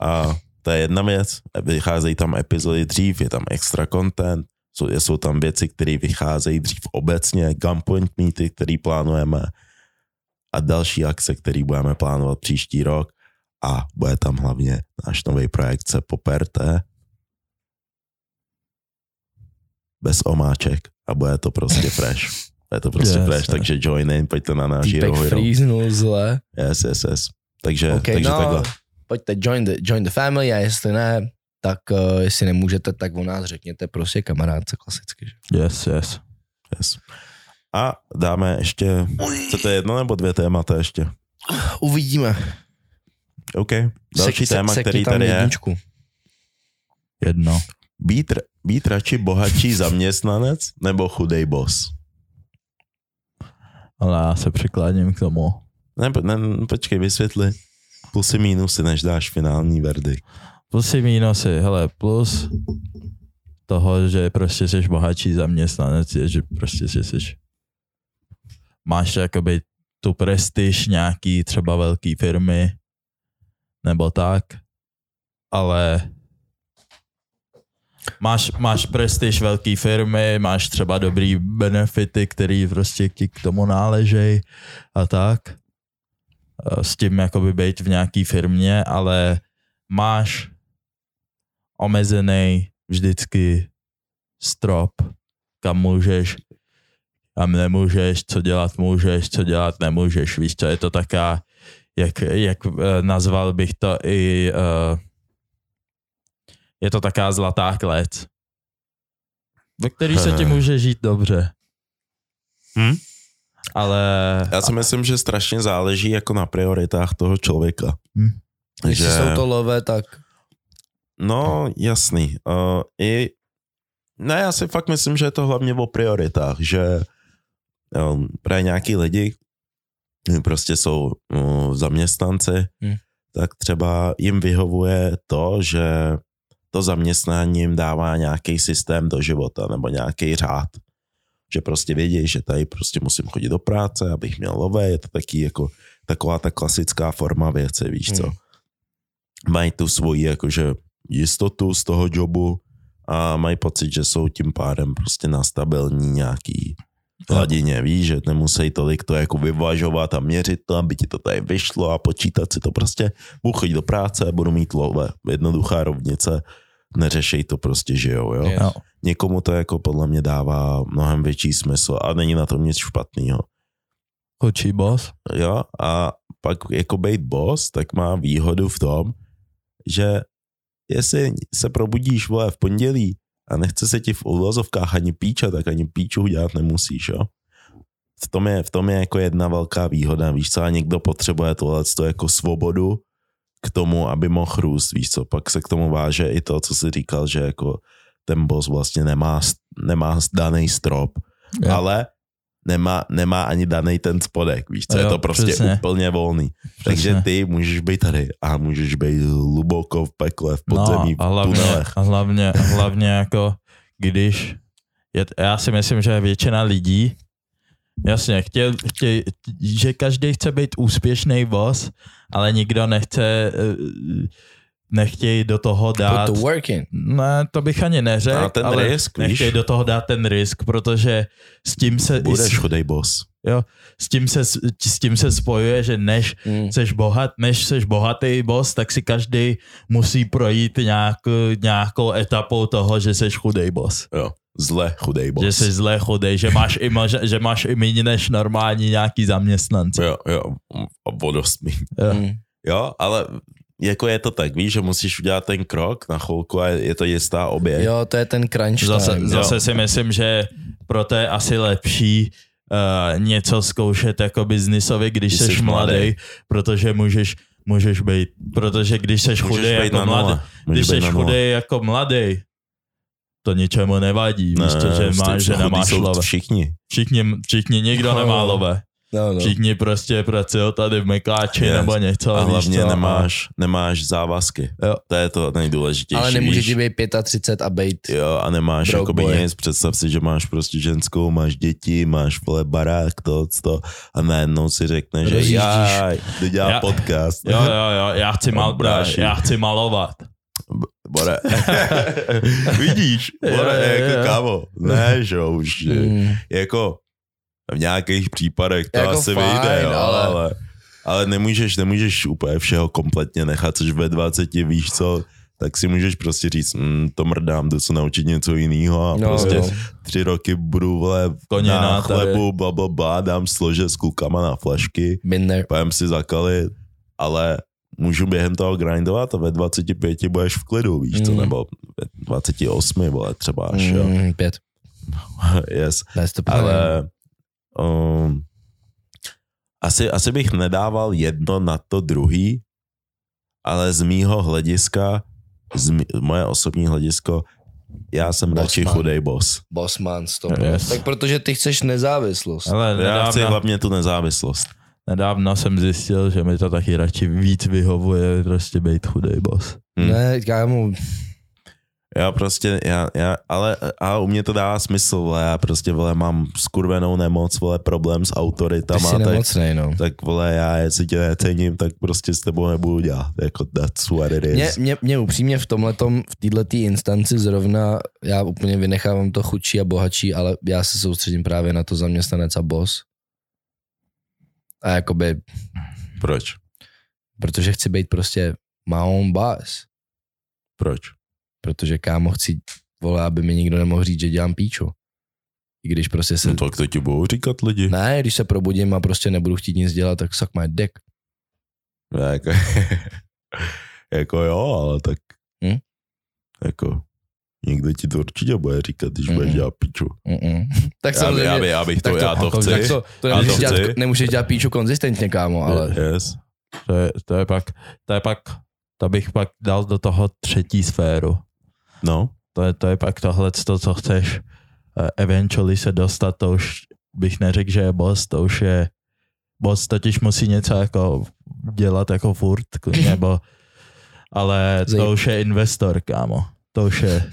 A to je jedna věc, vycházejí tam epizody dřív, je tam extra content, jsou, jsou tam věci, které vycházejí dřív obecně, gunpoint meety, které plánujeme a další akce, které budeme plánovat příští rok a bude tam hlavně náš nový projekt se poperte bez omáček a bude to prostě fresh. Bude to prostě Yes, fresh, yes. takže join in, pojďte na náš týpek Hero Hero. zle. Yes, yes, yes. Takže, OK, takže no, takhle. pojďte join the, join the family a jestli ne, tak uh, jestli nemůžete, tak o nás řekněte prostě kamarádce klasicky. Že? Yes, yes. Yes. A dáme ještě, chcete jedno nebo dvě témata ještě? Uvidíme. OK. Další Sek- téma, sekni který tady je, jedničku. Jedno. být, být radši bohatší zaměstnanec nebo chudej boss? Ale já se přikláním k tomu. Ne, ne, počkej, vysvětli plusy mínusy, než dáš finální verdikt. Plusy, mínusy, hele, plus toho, že prostě jsi bohatší zaměstnanec, je, že prostě jsi, jsi máš jakoby tu prestiž nějaký třeba velký firmy nebo tak, ale máš, máš prestiž velké firmy, máš třeba dobrý benefity, který prostě ti k tomu náležejí a tak. Eh, S tím jakoby být v nějaký firmě, ale máš omezený vždycky strop, kam můžeš, kam nemůžeš, co dělat můžeš, co dělat nemůžeš. Víš, co je to taká, jak, jak eh, nazval bych to i uh, je to taká zlatá klec, ve který se ti může žít dobře. Hm? Ale Já si myslím, že strašně záleží jako na prioritách toho člověka. Hm. Když Že- jsou to lové, tak No, jasný. Uh, I, ne, já si fakt myslím, že je to hlavně o prioritách, že um, právě nějaký lidi prostě jsou um, zaměstnanci, Hmm. tak třeba jim vyhovuje to, že to zaměstnání jim dává nějaký systém do života nebo nějaký řád. Že prostě vědí, že tady prostě musím chodit do práce, abych měl lové, je to taky jako taková ta klasická forma věci, víš co. Hmm. Mají tu svoji jakože jistotu z toho jobu a mají pocit, že jsou tím pádem prostě na stabilní nějaký hladině, víš, že nemusí tolik to jako vyvažovat a měřit to, aby ti to tady vyšlo a počítat si to prostě. Budu chodit do práce, budu mít love, jednoduchá rovnice, neřešej to prostě, že jo, jo. Yes. Jo. Někomu to jako podle mě dává mnohem větší smysl a není na tom nic špatného. Chudší boss. Jo, a pak jako být boss, tak má výhodu v tom, že jestli se probudíš vole v pondělí a nechce se ti v uvozovkách ani píčat, tak ani píču dělat nemusíš, jo. V tom, je, v tom je jako jedna velká výhoda, víš co, a někdo potřebuje tohle jako svobodu k tomu, aby mohl růst, víš co, pak se k tomu váže i to, co jsi říkal, že jako ten boss vlastně nemá, nemá daný strop, Jo. ale nemá, nemá ani daný ten spodek, víš co, Jo, je to prostě přesně. úplně volný. Takže Přesně. ty můžeš být tady a můžeš být hluboko v pekle, v podzemí, no, a v hlavně, tunelech. a hlavně, a hlavně jako když je, já si myslím, že většina lidí Jasně, chtěl, chtěj, že každý chce být úspěšný boss, ale nikdo nechce eh, nechtějí do toho dát put the work in. ne, to bych ani neřekl, A ten ale risk, víš? nechtějí do toho dát ten risk, protože s tím se, Budeš s, chudej boss. jo, s, tím se, s tím se spojuje, že než Mm. seš bohat, než seš bohatý boss, tak si každý musí projít nějak, nějakou etapou toho, že seš chudej boss. Jo. Zle chudej boss. Že jsi zle chudej, že máš i, mož- že máš i méně než normální nějaký zaměstnanci. Jo, jo, a vodost mi. Jo. Mm. Jo, ale jako je to tak, víš, že musíš udělat ten krok na chvilku a je to jistá oběť. Jo, to je ten crunch Zase, time. zase si myslím, že proto je asi lepší uh, něco zkoušet jako biznisově, když, Když jsi mladý, mladý. protože můžeš, můžeš být, protože když jsi být jako na mladý, když jsi chudej jako mladý, to ničemu nevadí, víš to, že, má, že nemáš love. Všichni. Všichni, všichni, nikdo No. nemá love. No, no. Všichni prostě pracují tady v Mekáči Yes. nebo něco. A hlavně co, nemáš, nemáš závazky. Jo. To je to nejdůležitější. Ale nemůže ti být 35 a být. Jo, a nemáš jakoby boy. nic, představ si, že máš prostě ženskou, máš děti, máš vole barák, to, to a najednou si řekne, že Rozjíždíš. já jdu dělat Já- podcast. Jo, jo, jo, já chci, mal, Bráši. já chci malovat. Bore. Vidíš, Jo, Bore, jo, jako jo. kámo, ne, že jo, už, Mm. jako v nějakých případech to Jako asi fajn, vyjde, jo, ale- ale, ale, nemůžeš, nemůžeš úplně všeho kompletně nechat, což ve 20 víš co, tak si můžeš prostě říct, mm, to mrdám, jdu se naučit něco jiného a No, prostě jo. tři roky budu vole Koně na chlebu, bla, bla, bla, dám slože s klukama na flašky, pojem si zakalit, ale můžu během toho grindovat a ve 25 budeš v klidu, víš co, Mm. nebo ve 28, vole, třeba až, jo. Mm, pět. yes. Ale um, asi, asi bych nedával jedno na to druhý, ale z mýho hlediska, z mý, moje osobní hledisko, já jsem Boss radši man. chudej boss. Bossman, stop. Yes. Tak protože ty chceš nezávislost. Ale Já chci hlavně tu nezávislost. nedávno jsem zjistil, že mi to taky radši víc vyhovuje prostě být chudej boss. Hm. Ne, kámo, Já prostě, já, já, ale a u mě to dává smysl, vole, já prostě, vole, mám skurvenou nemoc, vole, problém s Ty autoritama, jsi tak, nemocnej, no. tak, vole, já jestli tě necením, tak prostě s tebou nebudu dělat, jako that's what it Mě, is. mě, mě upřímně v tomhletom, v této instanci zrovna, já úplně vynechávám to chudší a bohatší, ale já se soustředím právě na to zaměstnanec a boss. A jakoby, Proč? protože chci být prostě my own boss. Proč? Protože kámo chci, vole, aby mi nikdo nemohl říct, že dělám píču. I když prostě se, No tak to ti budou říkat lidi. ne, když se probudím a prostě nebudu chtít nic dělat, tak suck my dick. Ne, Jako, jako jo, ale tak Hm? jako někdo ti to určitě bude říkat, když Mhm. budeš dělat piču. Mm-mm. Tak Já, by, já, by, já bych to, já to chci. Tak to, to Já nemůžeš, to dělat, chci. nemůžeš dělat píču konzistentně, kámo, ale Yes. To je, to je pak, to je pak, to bych pak dal do toho třetí sféru. No, To je, to je pak tohle, to, co chceš eh, eventually se dostat, to už bych neřekl, že je boss, to už je boss totiž musí něco jako dělat jako furt, nebo ale to už je investor, kámo. To už je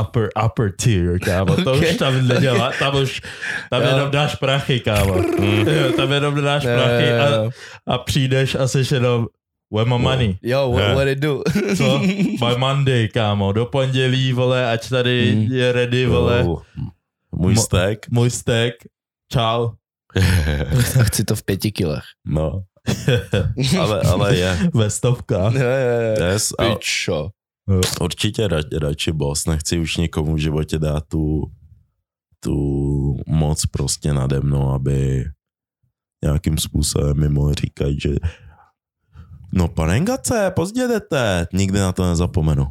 upper, upper tier, kámo. To Okay. už tam nedělá, tam už, tam Jo. jenom dáš prachy, kámo. Jo, tam jenom dáš Jo, prachy jo, a, jo. a přijdeš a jsi jenom where my money? Yo, what, Yeah. what it do? Co? By Monday, kámo. Do pondělí, vole, ať tady Mm. je ready, vole. Oh, můj Mo- stack. Můj steak. Čau. Chci to v pěti kilech. no, ale, ale je. Ve stovkách. Jo, jo, jo. Yes, a Pičo. určitě ra, radši boss. Nechci už nikomu v životě dát tu, tu moc prostě nade mnou, aby nějakým způsobem mi mohl říkat, že no panengace, pozdě jdete, nikdy na to nezapomenu.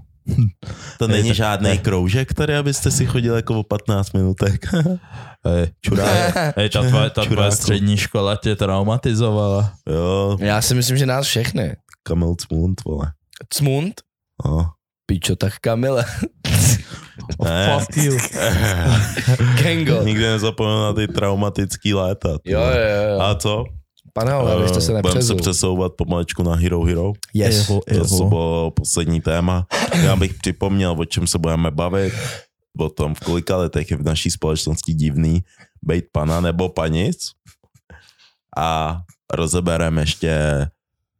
To není žádný kroužek tady, abyste si chodili jako o 15 minutek. Čurák. hej, ta tvoje, ta tvoje střední škola tě traumatizovala. Jo, Já si myslím, že nás všechny. Kamil Cmund, vole. Cmund? No. Pičo, tak Kamile. Ne. Fuck you. Kengo. Nikdy nezapomenu na ty traumatický léta. Jo, jo, jo. A co? Pane, ale abyste se Eh, Budeme se přesouvat pomalečku na Hero Hero. Yes. Evo, To evo. bylo poslední téma. Já bych připomněl, o čem se budeme bavit. O tom, v kolika letech je v naší společnosti divný být pana nebo panic. A rozebereme ještě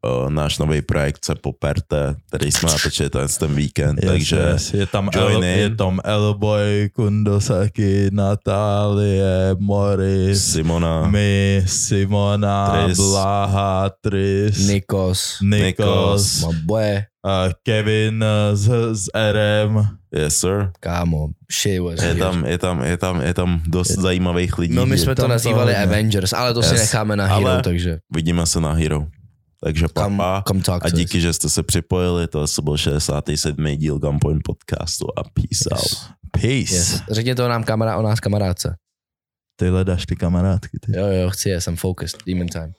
uh, náš nový projekt se poperte, který jsme natočili ten, ten víkend, Yes, takže yes. Je tam, join El, je tam Elboy, Kundosaki, Natálie, Morris, Simona, my, Simona, Tris. Blaha, Tris, Nikos. Nikos, boy. uh, Kevin z, z RM. yes sir. Kámo. Shit was Je tam, je tam, je tam, je tam dost zajímavých lidí. No my jsme to nazývali to. Avengers, ale to si Yes. necháme na Hero, Ale- takže Vidíme se na Hero. Takže come, papa. come talk A díky, že jste se připojili, to byl 67. díl Gunpoint podcastu a peace out. Peace. Yes. Řekni to nám kamera, o nás kamarádce. Tyhle dáš ty kamarádky. Ty. Jo, jo, chci je, jsem focused. Demon time.